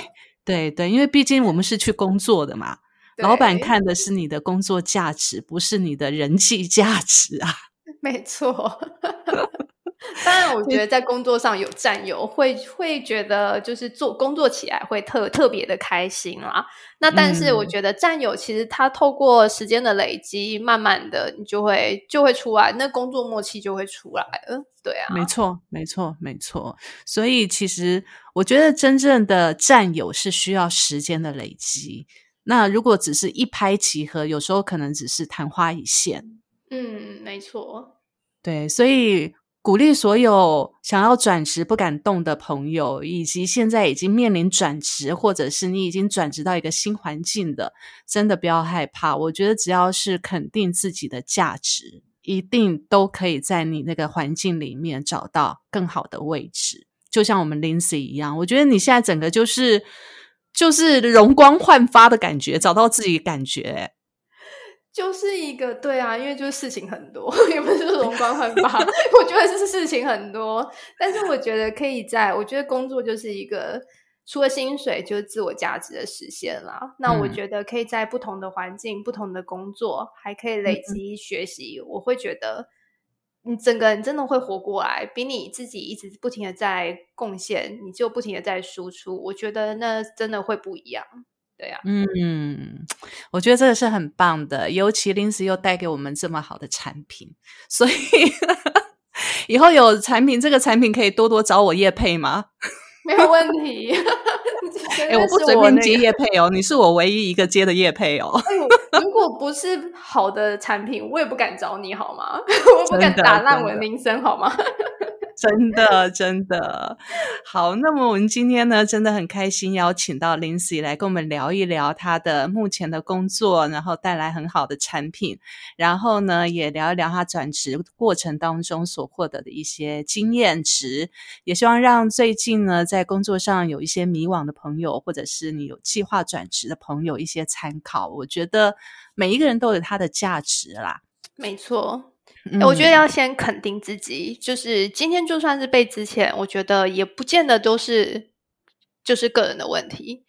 对对，因为毕竟我们是去工作的嘛，老板看的是你的工作价值，不是你的人际价值啊。没错。当然，我觉得在工作上有战友会会觉得，就是做工作起来会特特别的开心啦。那但是我觉得战友其实他透过时间的累积，慢慢的你就会就会出来，那工作默契就会出来了。对啊，没错，没错，没错。所以其实我觉得真正的战友是需要时间的累积。那如果只是一拍即合，有时候可能只是昙花一现。嗯，没错。对，所以。鼓励所有想要转职不敢动的朋友，以及现在已经面临转职，或者是你已经转职到一个新环境的，真的不要害怕。我觉得只要是肯定自己的价值，一定都可以在你那个环境里面找到更好的位置。就像我们 Lindsay 一样，我觉得你现在整个就是就是容光焕发的感觉，找到自己感觉。就是一个对啊，因为就是事情很多，也不是说容光焕发。我觉得是事情很多，但是我觉得可以在，我觉得工作就是一个除了薪水就是自我价值的实现啦。嗯、那我觉得可以在不同的环境、不同的工作，还可以累积学习。嗯、我会觉得你整个人真的会活过来，比你自己一直不停的在贡献，你就不停的在输出。我觉得那真的会不一样。对呀，嗯，我觉得这个是很棒的，尤其 Lindsay 又带给我们这么好的产品，所以 以后有产品，这个产品可以多多找我叶配吗？没有问题。哎、欸，我不随便接叶配哦，你是我唯一一个接的叶配哦。如果不是好的产品，我也不敢找你好吗？我不敢打烂我的名声好吗？真的，真的好。那么我们今天呢，真的很开心邀请到 Lindsay 来跟我们聊一聊她的目前的工作，然后带来很好的产品，然后呢，也聊一聊她转职过程当中所获得的一些经验值。也希望让最近呢，在工作上有一些迷惘的朋友，或者是你有计划转职的朋友一些参考。我觉得每一个人都有他的价值啦。没错。我觉得要先肯定自己，就是今天就算是被之前，我觉得也不见得都是就是个人的问题。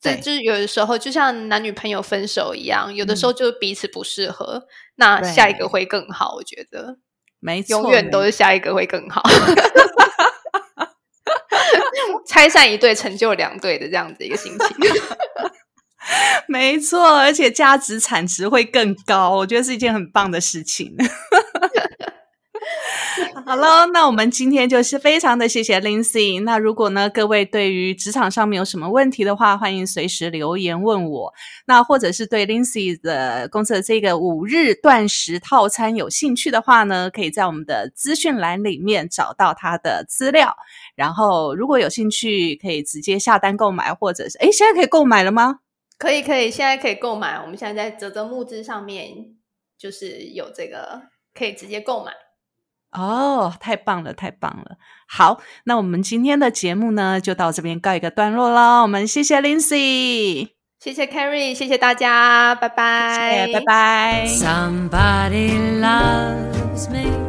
这就是有的时候就像男女朋友分手一样，有的时候就彼此不适合，那下一个会更好。我觉得没错，永远都是下一个会更好。拆散一对，成就两对的这样子一个心情。没错，而且价值产值会更高，我觉得是一件很棒的事情。好了，那我们今天就是非常的谢谢 Lindsay。那如果呢，各位对于职场上面有什么问题的话，欢迎随时留言问我。那或者是对 Lindsay 的公司的这个五日断食套餐有兴趣的话呢，可以在我们的资讯栏里面找到他的资料。然后如果有兴趣，可以直接下单购买，或者是诶，现在可以购买了吗？可以，可以，现在可以购买。我们现在在泽泽木资上面就是有这个。可以直接购买。哦，太棒了，太棒了！好，那我们今天的节目呢，就到这边告一个段落了。我们谢谢 Lindsay，谢谢 Carrie，谢谢大家，拜拜，谢谢拜拜。Somebody loves me.